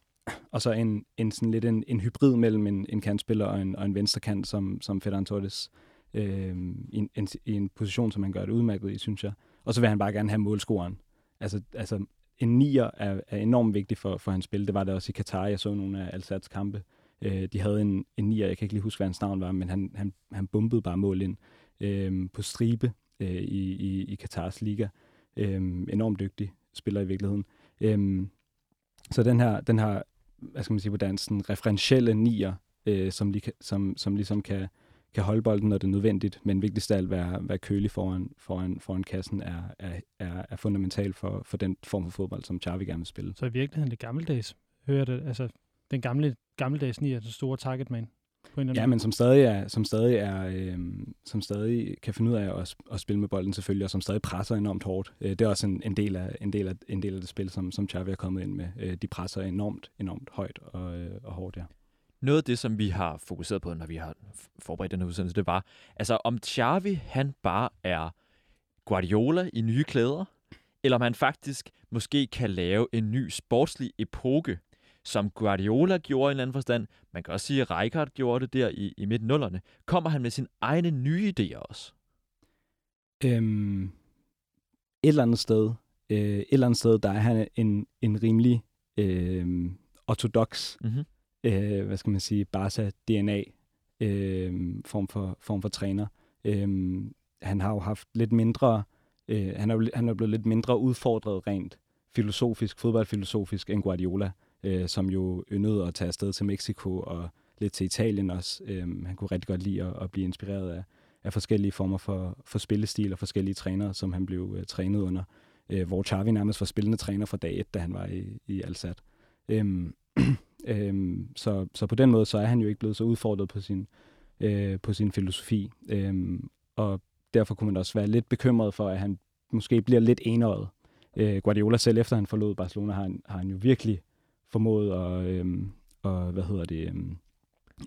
og så en, en sådan lidt en, en hybrid mellem en, en kantspiller og en, og en venstrekant, som, som Ferran Torres, øh, i, en, en, i en position, som han gør det udmærket i, synes jeg. Og så vil han bare gerne have målscoren. Altså, altså en nier er, er enormt vigtig for, for hans spil. Det var det også i Katar. Jeg så nogle af Alsats kampe. Øh, de havde en, en nier, jeg kan ikke lige huske, hvad hans navn var, men han, han, han bumpede bare mål ind øh, på stribe øh, i, i, i Katars liga. Øhm, enormt dygtig spiller i virkeligheden. Øhm, så den her, den her, hvad skal man sige på dansk, sådan referentielle nier, øh, som, lige, som, som ligesom kan, kan holde bolden, når det er nødvendigt, men vigtigst af alt være, være kølig foran, foran, foran kassen, er, er, er, er fundamental for, for den form for fodbold, som Xavi gerne vil spille. Så i virkeligheden det gammeldags, hører det, altså den gamle, gammeldags nier, den store target man på en eller Ja, anden men som stadig, er, som stadig, er, øh, som stadig kan finde ud af at, at spille med bolden selvfølgelig, og som stadig presser enormt hårdt. Øh, det er også en, en, del af, en, del af, en del af det spil, som, som Xavi er kommet ind med. Øh, de presser enormt, enormt højt og, øh, og hårdt, ja. Noget af det, som vi har fokuseret på, når vi har forberedt den her udsendelse, det var, altså om Xavi, han bare er Guardiola i nye klæder, eller om han faktisk måske kan lave en ny sportslig epoke, som Guardiola gjorde i en eller anden forstand. Man kan også sige, at Rijkaard gjorde det der i, i midt nullerne. Kommer han med sine egne nye idéer også? Øhm, et eller andet sted, øh, et eller andet sted, der er han en, en rimelig øh, ortodox, Mm-hmm. øh, hvad skal man sige, Barca-DNA øh, form, for, form for træner. Øh, han har jo haft lidt mindre, øh, han, er jo, han er blevet lidt mindre udfordret rent filosofisk, fodboldfilosofisk end Guardiola, øh, som jo yndede at tage afsted til Mexico og lidt til Italien også. Øh, han kunne rigtig godt lide at, at blive inspireret af, af forskellige former for, for spillestil og forskellige trænere, som han blev øh, trænet under. Øh, hvor Xavi nærmest var spillende træner fra dag et, da han var i, i Alsat. Øhm, [CLEARS THROAT] øhm, så, så på den måde, så er han jo ikke blevet så udfordret på sin, øh, på sin filosofi. Øhm, og derfor kunne man også være lidt bekymret for, at han måske bliver lidt enøjet. Øh, Guardiola selv, efter han forlod Barcelona, har han, har han jo virkelig formået at, øh, og, hvad hedder det, øh,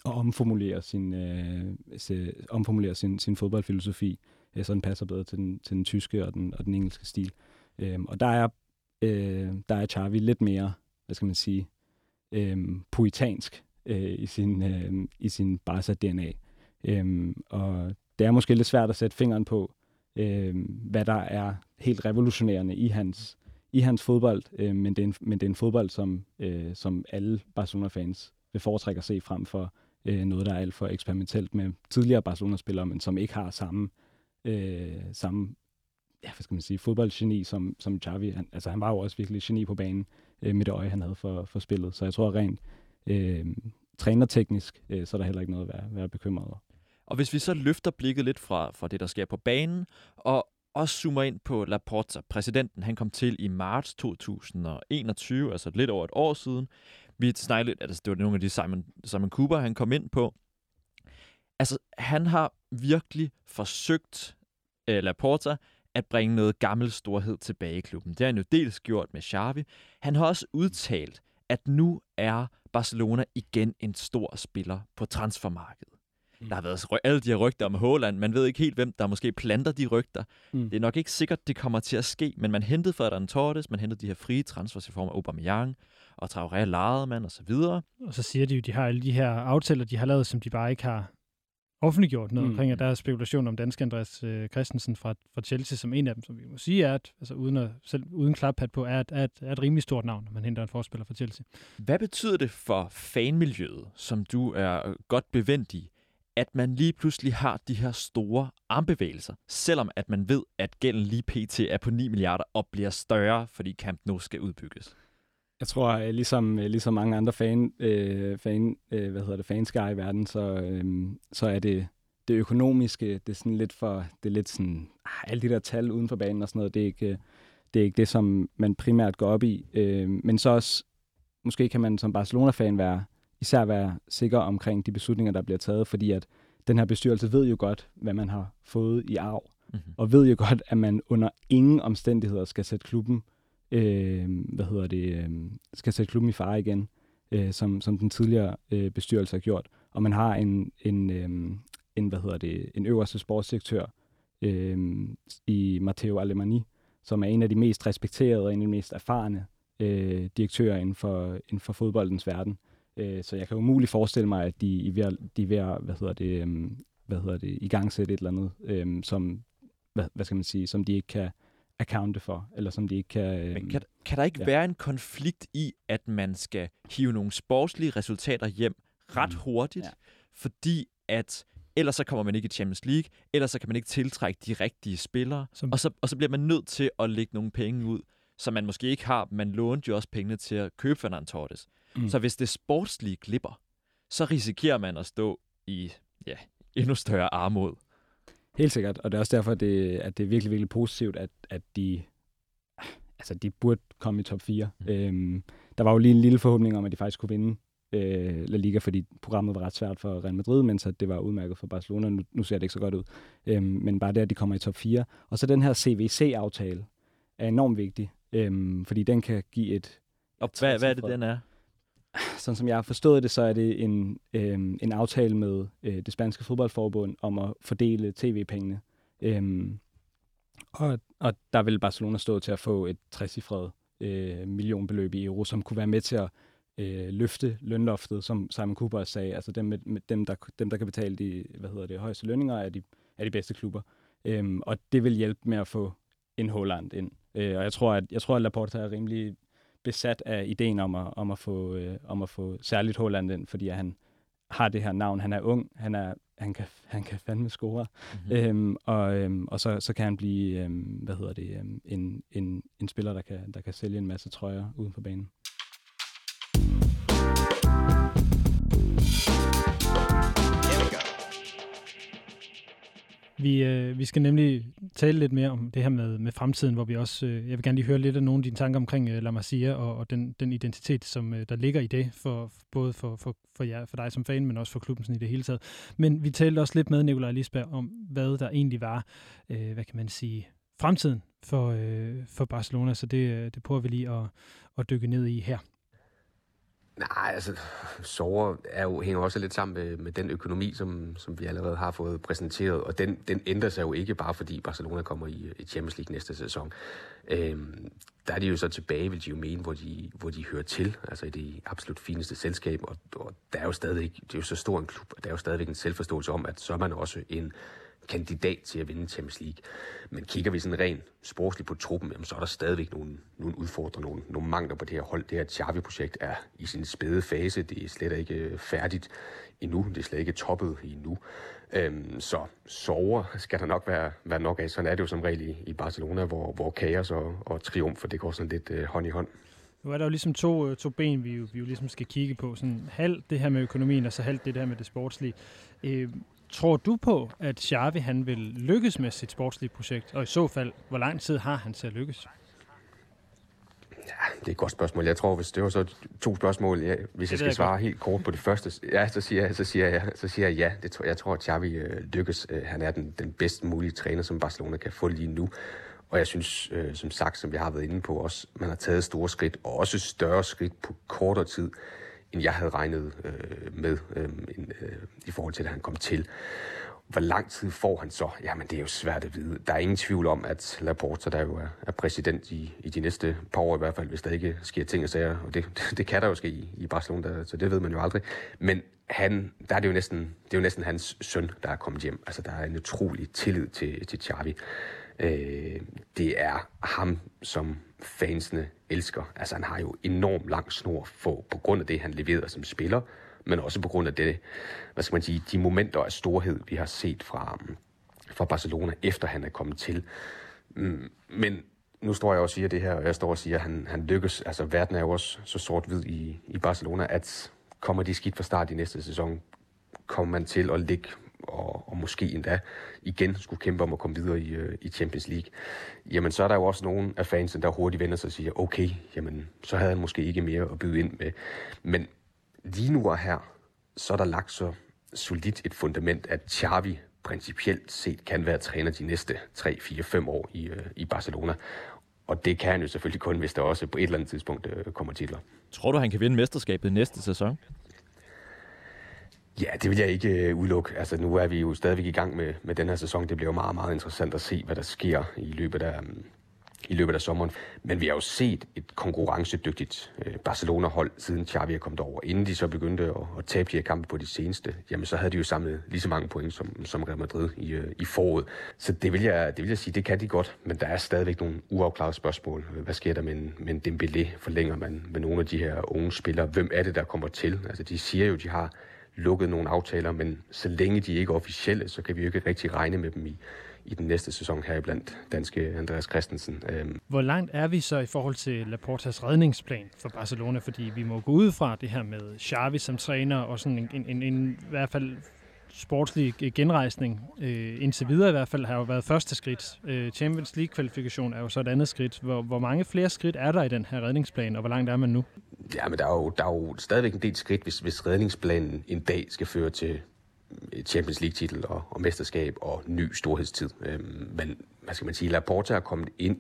at omformulere sin, øh, se, omformulere sin, sin fodboldfilosofi, øh, så den passer bedre til den, til den tyske og den, og den engelske stil. Øh, og der er, øh, der er Xavi lidt mere, hvad skal man sige, øh, poetansk øh, i sin, øh, i sin Barca-DNA. Øh, og det er måske lidt svært at sætte fingeren på, øh, hvad der er helt revolutionerende i hans, i hans fodbold, øh, men, det er en, men det er en fodbold, som, øh, som alle Barcelona-fans vil foretrække at se frem for øh, noget, der er alt for eksperimentelt med tidligere Barcelona-spillere, men som ikke har samme, øh, samme ja, hvad skal man sige, fodboldgeni som, som Xavi. Han, altså, han var jo også virkelig geni på banen øh, med det øje, han havde for, for spillet. Så jeg tror rent øh, trænerteknisk, øh, så er der heller ikke noget at være, være bekymret over. Og hvis vi så løfter blikket lidt fra, fra det, der sker på banen, og også zoomer ind på Laporta, præsidenten, han kom til i marts 2021, altså lidt over et år siden. Vi snakkede lidt, altså det var nogle af de Simon, Simon Cooper, han kom ind på. Altså, han har virkelig forsøgt, øh, äh, Laporta, at bringe noget gammel storhed tilbage i klubben. Det har han jo dels gjort med Xavi. Han har også udtalt, at nu er Barcelona igen en stor spiller på transfermarkedet. Mm. Der har været alle de her rygter om Haaland. Man ved ikke helt, hvem der måske planter de rygter. Mm. Det er nok ikke sikkert, det kommer til at ske, men man hentede Ferdinand Torres, man hentede de her frie transfers i form af Aubameyang, og Traoré lejede man, og så videre. Og så siger de jo, at de har alle de her aftaler, de har lavet, som de bare ikke har offentliggjort noget Mm. omkring, at der er spekulation om danske Andreas øh, Christensen fra, fra Chelsea som en af dem, som vi må sige er, at, altså uden, at, selv, uden klaphat på, er, er, et, er et rimelig stort navn, når man henter en forspiller fra Chelsea. Hvad betyder det for fanmiljøet, som du er godt bevendt i, at man lige pludselig har de her store armbevægelser, selvom at man ved, at gælden lige pt. er på 9 milliarder og bliver større, fordi Camp Nou skal udbygges? Jeg tror, øh, ligesom, øh, ligesom mange andre fan, øh, fan, øh, hvad hedder det, fanskare i verden, så, øh, så er det det økonomiske, det er sådan lidt for, det er lidt sådan, ah, alle de der tal uden for banen og sådan noget, det er ikke, øh, det er ikke det, som man primært går op i. Øh, men så også, måske kan man som Barcelona-fan være, især være sikker omkring de beslutninger, der bliver taget, fordi at den her bestyrelse ved jo godt, hvad man har fået i arv, Mm-hmm. og ved jo godt, at man under ingen omstændigheder skal sætte klubben, øh, hvad hedder det, øh, skal sætte klubben i fare igen, øh, som, som den tidligere øh, bestyrelse har gjort. Og man har en, en, øh, en hvad hedder det, en øverste sportsdirektør øh, i Matteo Alemani, som er en af de mest respekterede og en af de mest erfarne øh, direktører inden for, inden for fodboldens verden. Øh, så jeg kan umuligt forestille mig, at de, er ved at- de er ved at, hvad hedder det, øh, hvad hedder det, i gang sætte et eller andet, øh, som, hvad, hvad skal man sige, som de ikke kan accounte for, eller som de ikke kan... Øh, Men kan, kan der ikke ja. være en konflikt i, at man skal hive nogle sportslige resultater hjem ret Mm. hurtigt, ja. fordi at ellers så kommer man ikke i Champions League, ellers så kan man ikke tiltrække de rigtige spillere, Som, og så, og så bliver man nødt til at lægge nogle penge ud, som man måske ikke har. Man lånte jo også pengene til at købe Fernand Torres. Mm. Så hvis det sportslige glipper, så risikerer man at stå i ja, endnu større armod. Helt sikkert, og det er også derfor, det, at det er virkelig, virkelig positivt, at, at de, altså, de burde komme i top 4. Mm. Mm. Øhm, der var jo lige en lille forhåbning om, at de faktisk kunne vinde øh, La Liga, fordi programmet var ret svært for Real Madrid, mens at det var udmærket for Barcelona. Nu, nu ser det ikke så godt ud. Øhm, men bare det, at de kommer i top 4. Og så den her CVC-aftale er enormt vigtig, øhm, fordi den kan give et... Og hvad, hvad er det, den er? Sådan som jeg har forstået det, så er det en, øhm, en aftale med øh, det spanske fodboldforbund om at fordele tv-pengene. Øhm, og, og der vil Barcelona stå til at få et trecifret øh, millionbeløb i euro, som kunne være med til at øh, løfte lønloftet, som Simon Cooper sagde. Altså dem, med, med dem, der, dem, der kan betale de hvad hedder det, højeste lønninger, er de, er de bedste klubber. Øhm, og det vil hjælpe med at få en Holland ind. Øh, og jeg tror, at, jeg tror, at Laporta er rimelig besat af ideen om at, om at, få, øh, om at få særligt Holland ind, fordi han har det her navn. Han er ung, han, er, han, kan, han kan fandme score. Mm-hmm. Øhm, og øhm, og så, så kan han blive øhm, hvad hedder det, øhm, en, en, en spiller, der kan, der kan sælge en masse trøjer uden for banen. Vi, øh, vi skal nemlig tale lidt mere om det her med, med fremtiden, hvor vi også, øh, jeg vil gerne lige høre lidt af nogle af dine tanker omkring øh, La Masia og, og den, den identitet, som øh, der ligger i det, for, både for, for, for, jer, for dig som fan, men også for klubben sådan i det hele taget. Men vi talte også lidt med Nikolaj Lisberg om, hvad der egentlig var, øh, hvad kan man sige, fremtiden for, øh, for Barcelona, så det, øh, det prøver vi lige at, at dykke ned i her. Nej, altså, sover er jo, hænger også lidt sammen med, med den økonomi, som, som vi allerede har fået præsenteret, og den, den ændrer sig jo ikke bare fordi Barcelona kommer i, i Champions League næste sæson. Øhm, der er de jo så tilbage, vil de jo mene, hvor de, hvor de hører til, altså i det absolut fineste selskab, og, og der er jo stadig, det er jo så stor en klub, og der er jo stadigvæk en selvforståelse om, at så er man også en kandidat til at vinde Champions League. Men kigger vi sådan rent sportsligt på truppen, jamen, så er der stadigvæk nogle, nogle udfordringer, nogle, nogle mangler på det her hold. Det her Xavi-projekt er i sin spæde fase. Det er slet ikke øh, færdigt endnu. Det er slet ikke toppet endnu. Øhm, så sover skal der nok være, være nok af. Sådan er det jo som regel i, i Barcelona, hvor, hvor kaos og, og triumf, for det går sådan lidt øh, hånd i hånd. Nu er der jo ligesom to, øh, to ben, vi jo, vi jo ligesom skal kigge på. Sådan halvt det her med økonomien, og så halvt det her med det sportslige. Øh, tror du på, at Xavi han vil lykkes med sit sportslige projekt? Og i så fald, hvor lang tid har han til at lykkes? Ja, det er et godt spørgsmål. Jeg tror, hvis det var så to spørgsmål, ja, hvis jeg skal jeg svare godt. helt kort på det første, ja, så siger jeg, så siger jeg, så siger jeg ja. Det tror, jeg tror, at Xavi øh, lykkes. Øh, han er den, den bedst mulige træner, som Barcelona kan få lige nu. Og jeg synes, øh, som sagt, som jeg har været inde på også, man har taget store skridt, og også større skridt på kortere tid, end jeg havde regnet øh, med øh, en, øh, i forhold til, at han kom til. Hvor lang tid får han så? Jamen, det er jo svært at vide. Der er ingen tvivl om, at Laporta, der jo er, er præsident i, i de næste par år i hvert fald, hvis der ikke sker ting og sager, og det, det kan der jo ske i, i Barcelona, der, så det ved man jo aldrig. Men han, der er det jo næsten, det er jo næsten hans søn, der er kommet hjem. Altså, der er en utrolig tillid til, til Xavi. Øh, det er ham, som fansene elsker. Altså, han har jo enormt lang snor for, på grund af det, han leverer som spiller, men også på grund af det, hvad skal man sige, de momenter af storhed, vi har set fra, fra Barcelona, efter han er kommet til. Mm, men nu står jeg og siger det her, og jeg står og siger, at han, han lykkes. Altså, verden er jo også så sort-hvid i, i Barcelona, at kommer de skidt fra start i næste sæson, kommer man til at ligge og, og måske endda igen skulle kæmpe om at komme videre i, øh, i Champions League, jamen så er der jo også nogle af fansen, der hurtigt vender sig og siger, okay, jamen så havde han måske ikke mere at byde ind med. Men lige nu og her, så er der lagt så solidt et fundament, at Xavi principielt set kan være træner de næste 3, 4, 5 år i, øh, i Barcelona. Og det kan han jo selvfølgelig kun, hvis der også på et eller andet tidspunkt øh, kommer titler. Tror du, han kan vinde mesterskabet næste sæson? Ja, det vil jeg ikke øh, udelukke. Altså, nu er vi jo stadigvæk i gang med, med den her sæson. Det bliver jo meget, meget interessant at se, hvad der sker i løbet af, mm, i løbet af sommeren. Men vi har jo set et konkurrencedygtigt øh, Barcelona-hold, siden Xavi er kommet over. Inden de så begyndte at, at tabe de her kampe på de seneste, jamen så havde de jo samlet lige så mange point som, som Real Madrid i, øh, i foråret. Så det vil, jeg, det vil jeg sige, det kan de godt. Men der er stadigvæk nogle uafklarede spørgsmål. Hvad sker der med en, med en Dembélé? Forlænger man med nogle af de her unge spillere? Hvem er det, der kommer til? Altså, de siger jo, de har lukket nogle aftaler, men så længe de ikke er officielle, så kan vi jo ikke rigtig regne med dem i, i den næste sæson her blandt danske Andreas Christensen. Øhm. Hvor langt er vi så i forhold til Laportas redningsplan for Barcelona? Fordi vi må gå ud fra det her med Xavi som træner og sådan en, en, en, en i hvert fald sportslig genrejsning. Øh, indtil videre i hvert fald har jo været første skridt. Øh, Champions League-kvalifikation er jo så et andet skridt. Hvor, hvor mange flere skridt er der i den her redningsplan, og hvor langt er man nu? Ja, men der er jo, der er jo stadigvæk en del skridt, hvis, hvis redningsplanen en dag skal føre til Champions League-titel og, og mesterskab og ny storhedstid. Øh, men hvad skal man sige, Laporta er kommet ind.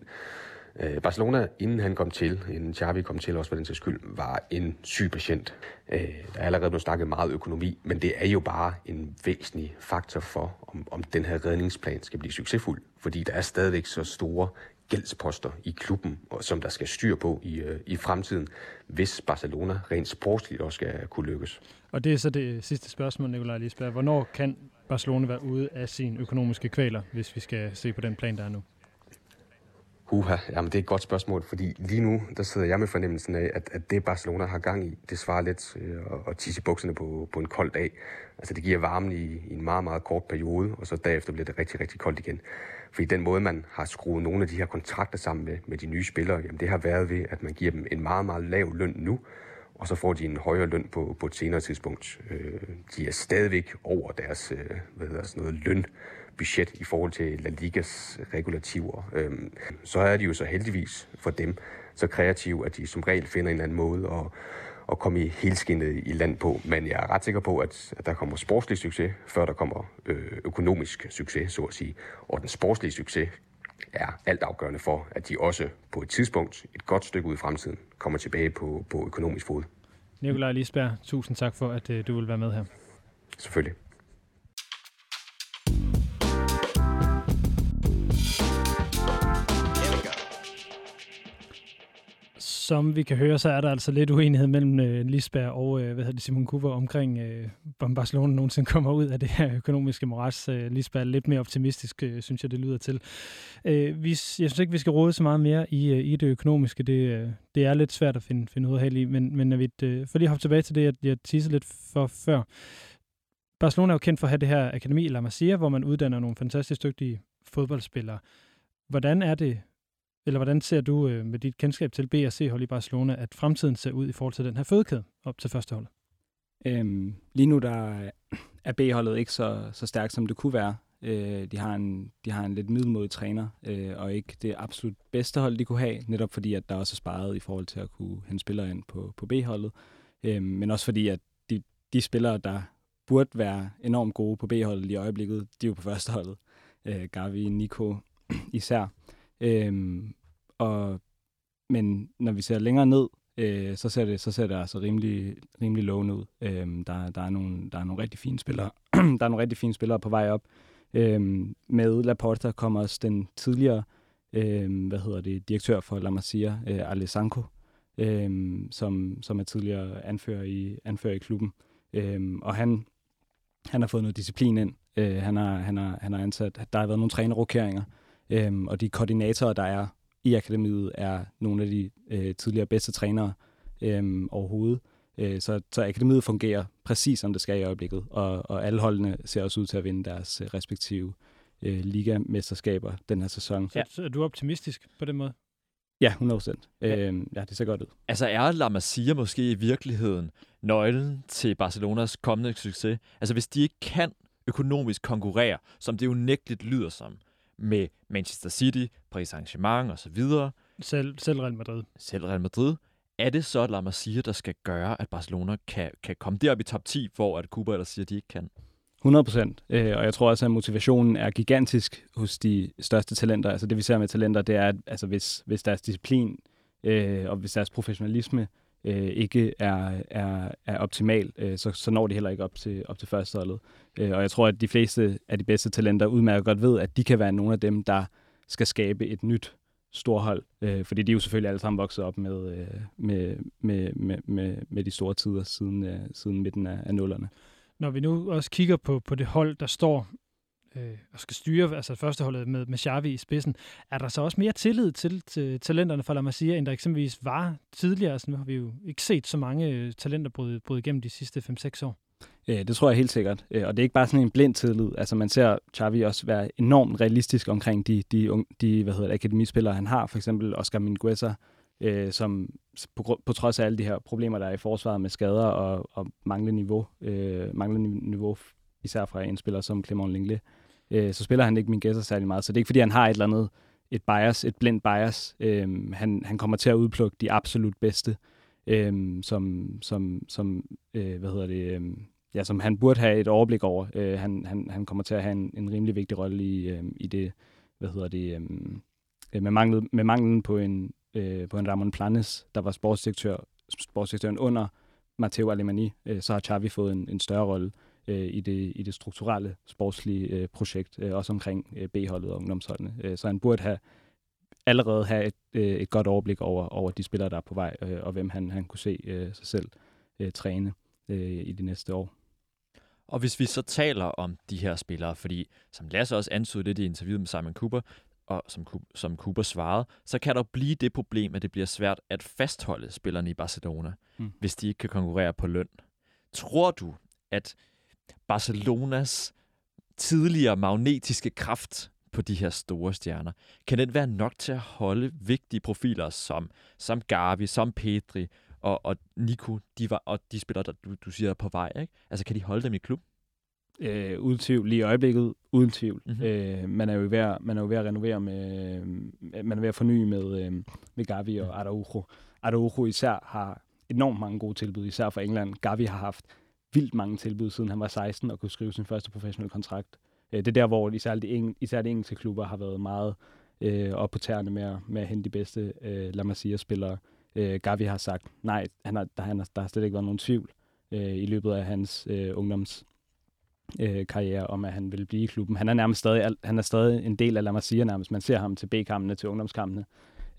Øh, Barcelona, inden han kom til, inden Xavi kom til også for den sags skyld, var en syg patient. Øh, der er allerede blevet snakket meget økonomi, men det er jo bare en væsentlig faktor for, om, om den her redningsplan skal blive succesfuld. Fordi der er stadigvæk så store gældsposter i klubben, og som der skal styr på i, øh, i fremtiden, hvis Barcelona rent sportsligt også skal kunne lykkes. Og det er så det sidste spørgsmål, Nikolaj Lisberg. Hvornår kan Barcelona være ude af sin økonomiske kvaler, hvis vi skal se på den plan, der er nu? Uha, jamen det er et godt spørgsmål, fordi lige nu, der sidder jeg med fornemmelsen af, at, at det Barcelona har gang i, det svarer lidt øh, at tisse bukserne på, på en kold dag. Altså det giver varmen i, i en meget, meget kort periode, og så derefter bliver det rigtig, rigtig koldt igen. Fordi den måde, man har skruet nogle af de her kontrakter sammen med, med de nye spillere, jamen det har været ved, at man giver dem en meget, meget lav løn nu, og så får de en højere løn på, på et senere tidspunkt. Øh, de er stadigvæk over deres øh, hvad hedder sådan noget, løn lønbudget i forhold til La Ligas regulativer. Øh, så er de jo så heldigvis for dem så kreative, at de som regel finder en eller anden måde at, at komme i helskindet i land på. Men jeg er ret sikker på, at, at der kommer sportslig succes, før der kommer øh, økonomisk succes, så at sige. Og den sportslige succes er altafgørende for, at de også på et tidspunkt, et godt stykke ud i fremtiden, kommer tilbage på, på økonomisk fod. Nikolaj Lisberg, tusind tak for, at øh, du vil være med her. Selvfølgelig. Som vi kan høre, så er der altså lidt uenighed mellem øh, Lisberg og øh, hvad hedder det, Simon Cooper omkring, øh, om Barcelona nogensinde kommer ud af det her økonomiske moras. Øh, Lisberg er lidt mere optimistisk, øh, synes jeg, det lyder til. Øh, vi, jeg synes ikke, vi skal råde så meget mere i, øh, i det økonomiske. Det, øh, det er lidt svært at finde, finde ud af i, men, men vi, øh, for lige at hoppe tilbage til det, jeg, jeg teasede lidt for før. Barcelona er jo kendt for at have det her akademi i La Masia, hvor man uddanner nogle fantastisk dygtige fodboldspillere. Hvordan er det, eller hvordan ser du øh, med dit kendskab til B og C-hold i Barcelona, at fremtiden ser ud i forhold til den her fødekæde op til første hold? Øhm, lige nu der er B-holdet ikke så, så stærkt, som det kunne være. Øh, de, har en, de har en lidt middelmodig træner, øh, og ikke det absolut bedste hold, de kunne have, netop fordi, at der også er sparet i forhold til at kunne hente spillere ind på, på B-holdet. Øh, men også fordi, at de, de spillere, der burde være enormt gode på B-holdet i øjeblikket, de er jo på førsteholdet. Øh, Gavi, Nico [CLEARS THROAT] især. Øhm, og, men når vi ser længere ned, øh, så, ser det, så ser det altså rimelig, rimelig lovende ud. Øhm, der, der, er nogle, der er nogle rigtig fine spillere. [CLEARS THROAT] der er nogle rigtig fine spillere på vej op. Øhm, med Laporta kommer også den tidligere øhm, hvad hedder det, direktør for La Masia, øh, Alessanko, øhm, som, som er tidligere anfører i, anfører i klubben. Øhm, og han, han har fået noget disciplin ind. Øh, han, har, han, har, han har ansat, der har været nogle trænerrokeringer, øhm, og de koordinatorer, der er i akademiet, er nogle af de øh, tidligere bedste trænere øhm, overhovedet. Øh, så, så akademiet fungerer præcis som det skal i øjeblikket, og, og alle holdene ser også ud til at vinde deres øh, respektive øh, ligamesterskaber den her sæson. Så, ja. så er du optimistisk på den måde? Ja, 100 procent. Øhm, ja, det ser godt ud. Altså er La Masia måske i virkeligheden nøglen til Barcelonas kommende succes? Altså hvis de ikke kan økonomisk konkurrere, som det jo nægteligt lyder som, med Manchester City, Paris Saint-Germain og så videre, Selv, selv Real Madrid. selv Real Madrid, er det så La Masia, der skal gøre, at Barcelona kan, kan komme derop i top 10, hvor at Cuba ellers siger, at de ikke kan? 100 procent. Øh, og jeg tror også, at motivationen er gigantisk hos de største talenter. Altså det, vi ser med talenter, det er, at altså, hvis, hvis deres disciplin øh, og hvis deres professionalisme øh, ikke er, er, er optimal, øh, så, så når de heller ikke op til, op til førsteholdet. Øh, og jeg tror, at de fleste af de bedste talenter udmærket godt ved, at de kan være nogle af dem, der skal skabe et nyt storhold. Øh, fordi de er jo selvfølgelig alle sammen vokset op med, øh, med, med, med, med, med de store tider siden, øh, siden midten af, af nullerne. Når vi nu også kigger på, på det hold, der står øh, og skal styre altså førsteholdet med, med Xavi i spidsen, er der så også mere tillid til, til talenterne fra La Masia, end der eksempelvis var tidligere? Altså, nu har vi jo ikke set så mange øh, talenter bryde, bryde igennem de sidste 5-6 år. Øh, det tror jeg helt sikkert. Øh, og det er ikke bare sådan en blind tillid. Altså man ser Xavi også være enormt realistisk omkring de, de, unge- de hvad hedder det, akademispillere, han har. For eksempel Oscar Mingueza, øh, som på, på trods af alle de her problemer, der er i forsvaret med skader og, og manglende niveau, øh, manglende niveau, især fra en spiller som Clement Lenglet, øh, så spiller han ikke min gætter særlig meget. Så det er ikke, fordi han har et eller andet et bias, et blindt bias. Øhm, han, han kommer til at udplukke de absolut bedste. øhm, som, som, som øh, hvad hedder det, øhm, ja, som han burde have et overblik over. Øh, han, han, han kommer til at have en, en rimelig vigtig rolle i, øhm, i det, hvad hedder det, øhm, øh, med, manglet, med manglen på en, øh, på en Ramon Planes, der var sportsdirektør, sportsdirektøren under Matteo Alemani, øh, så har Xavi fået en, en større rolle øh, i, det, i det strukturelle sportslige øh, projekt, øh, også omkring øh, B-holdet og ungdomsholdene. Øh, så han burde have allerede have et, øh, et godt overblik over, over de spillere, der er på vej, øh, og hvem han, han kunne se øh, sig selv øh, træne øh, i de næste år. Og hvis vi så taler om de her spillere, fordi som Lasse også antydede lidt i interviewet med Simon Cooper, og som, som Cooper svarede, så kan der blive det problem, at det bliver svært at fastholde spillerne i Barcelona, mm. hvis de ikke kan konkurrere på løn. Tror du, at Barcelonas tidligere magnetiske kraft på de her store stjerner, kan den være nok til at holde vigtige profiler som, som Gavi, som Pedri og, og Nico, de var, og de spillere, der du, du siger er på vej, ikke? Altså, kan de holde dem i klub? Øh, uden tvivl, lige i øjeblikket, uden tvivl. Mm-hmm. Øh, man, er jo ved, man er jo ved at renovere med, øh, man er ved at forny med, øh, med Gavi og Araujo. Araujo især har enormt mange gode tilbud, især for England. Gavi har haft vildt mange tilbud, siden han var 16 og kunne skrive sin første professionelle kontrakt. Øh, det er der, hvor især de, eng, især de engelske klubber har været meget øh, op på tæerne med at, med at hente de bedste øh, La Masia-spillere. Øh, Gavi har sagt, nej, han har, der, han har, der har slet ikke været nogen tvivl øh, i løbet af hans øh, ungdoms øh, karriere om, at han vil blive i klubben. Han er nærmest stadig, han er stadig en del af La Masia nærmest. Man ser ham til B-kampene, til ungdomskampene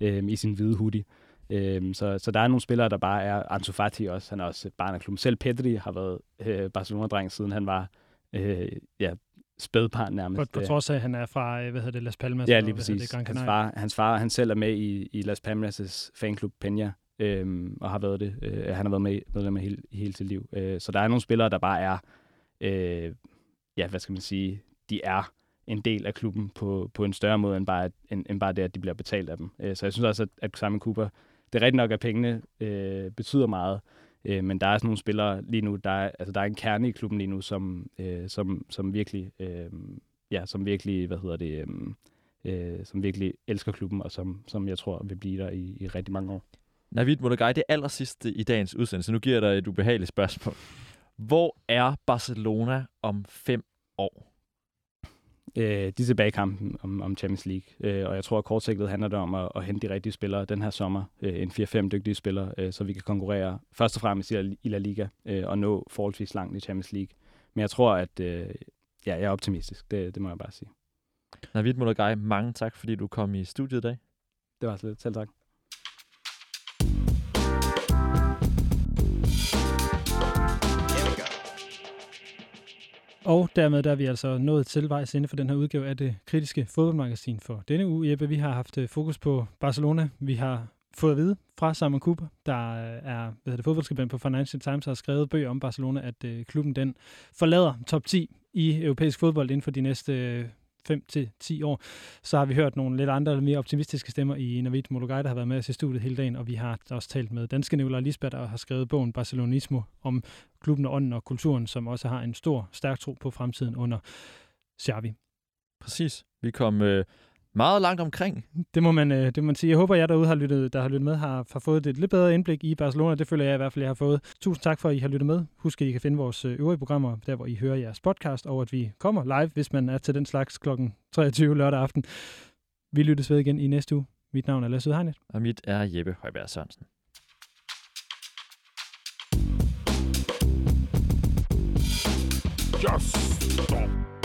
øh, i sin hvide hoodie. Øh, så, så der er nogle spillere, der bare er Ansu Fati også. Han er også barn af klubben. Selv Pedri har været øh, Barcelona-dreng, siden han var øh, ja, spædbarn nærmest. På, på trods af, at han er fra, øh, hvad hedder det, Las Palmas? Ja, lige præcis. Det, hans, far, hans far, han selv er med i, i Las Palmas' fanklub Peña, øhm, og har været det. Øh, han har været med, medlem af hele, hele sit liv. Øh, så der er nogle spillere, der bare er, øh, ja, hvad skal man sige, de er en del af klubben på, på en større måde, end bare, end, end bare det, at de bliver betalt af dem. Øh, så jeg synes også, at, at Simon Cooper, det er rigtigt nok, at pengene øh, betyder meget, Øh, men der er sådan nogle spillere lige nu, der er, altså der er en kerne i klubben lige nu, som, øh, som, som virkelig, øh, ja, som virkelig, hvad hedder det, øh, øh, som virkelig elsker klubben, og som, som jeg tror vil blive der i, i rigtig mange år. Navid Mudagai, det aller sidste i dagens udsendelse. Nu giver jeg dig et ubehageligt spørgsmål. Hvor er Barcelona om fem år? Øh, de er tilbage i kampen om, om Champions League. Øh, og jeg tror, at kortsigtet handler det om at, at hente de rigtige spillere den her sommer. Øh, en 4-5 dygtige spillere, øh, så vi kan konkurrere først og fremmest i, i La Liga øh, og nå forholdsvis langt i Champions League. Men jeg tror, at øh, ja, jeg er optimistisk. Det, det må jeg bare sige. Navid Mudagai, mange tak, fordi du kom i studiet i dag. Det var så lidt. Selv tak. Og dermed der er vi altså nået til vejs inde for den her udgave af det kritiske fodboldmagasin for denne uge. Jeppe, vi har haft øh, fokus på Barcelona. Vi har fået at vide fra Simon Cooper, der øh, er hvad det, fodboldskribent på Financial Times, har skrevet bøger om Barcelona, at øh, klubben den forlader top 10 i europæisk fodbold inden for de næste øh, 5 til 10 år. Så har vi hørt nogle lidt andre, mere optimistiske stemmer i Navid Mologai, der har været med os i studiet hele dagen, og vi har også talt med danske Nicolai Lisbeth, der har skrevet bogen Barcelonismo om klubben og ånden og kulturen, som også har en stor, stærk tro på fremtiden under Xavi. Præcis. Vi kom øh, meget langt omkring. Det må man, øh, det må man sige. Jeg håber, at jer derude, har lyttet, der har lyttet med, har, har fået et lidt bedre indblik i Barcelona. Det føler jeg i hvert fald, jeg har fået. Tusind tak for, at I har lyttet med. Husk, at I kan finde vores øh, øvrige programmer, der hvor I hører jeres podcast, og at vi kommer live, hvis man er til den slags kl. 23 lørdag aften. Vi lyttes ved igen i næste uge. Mit navn er Lasse Udhegnet. Og mit er Jeppe Højberg Sørensen. Just stop.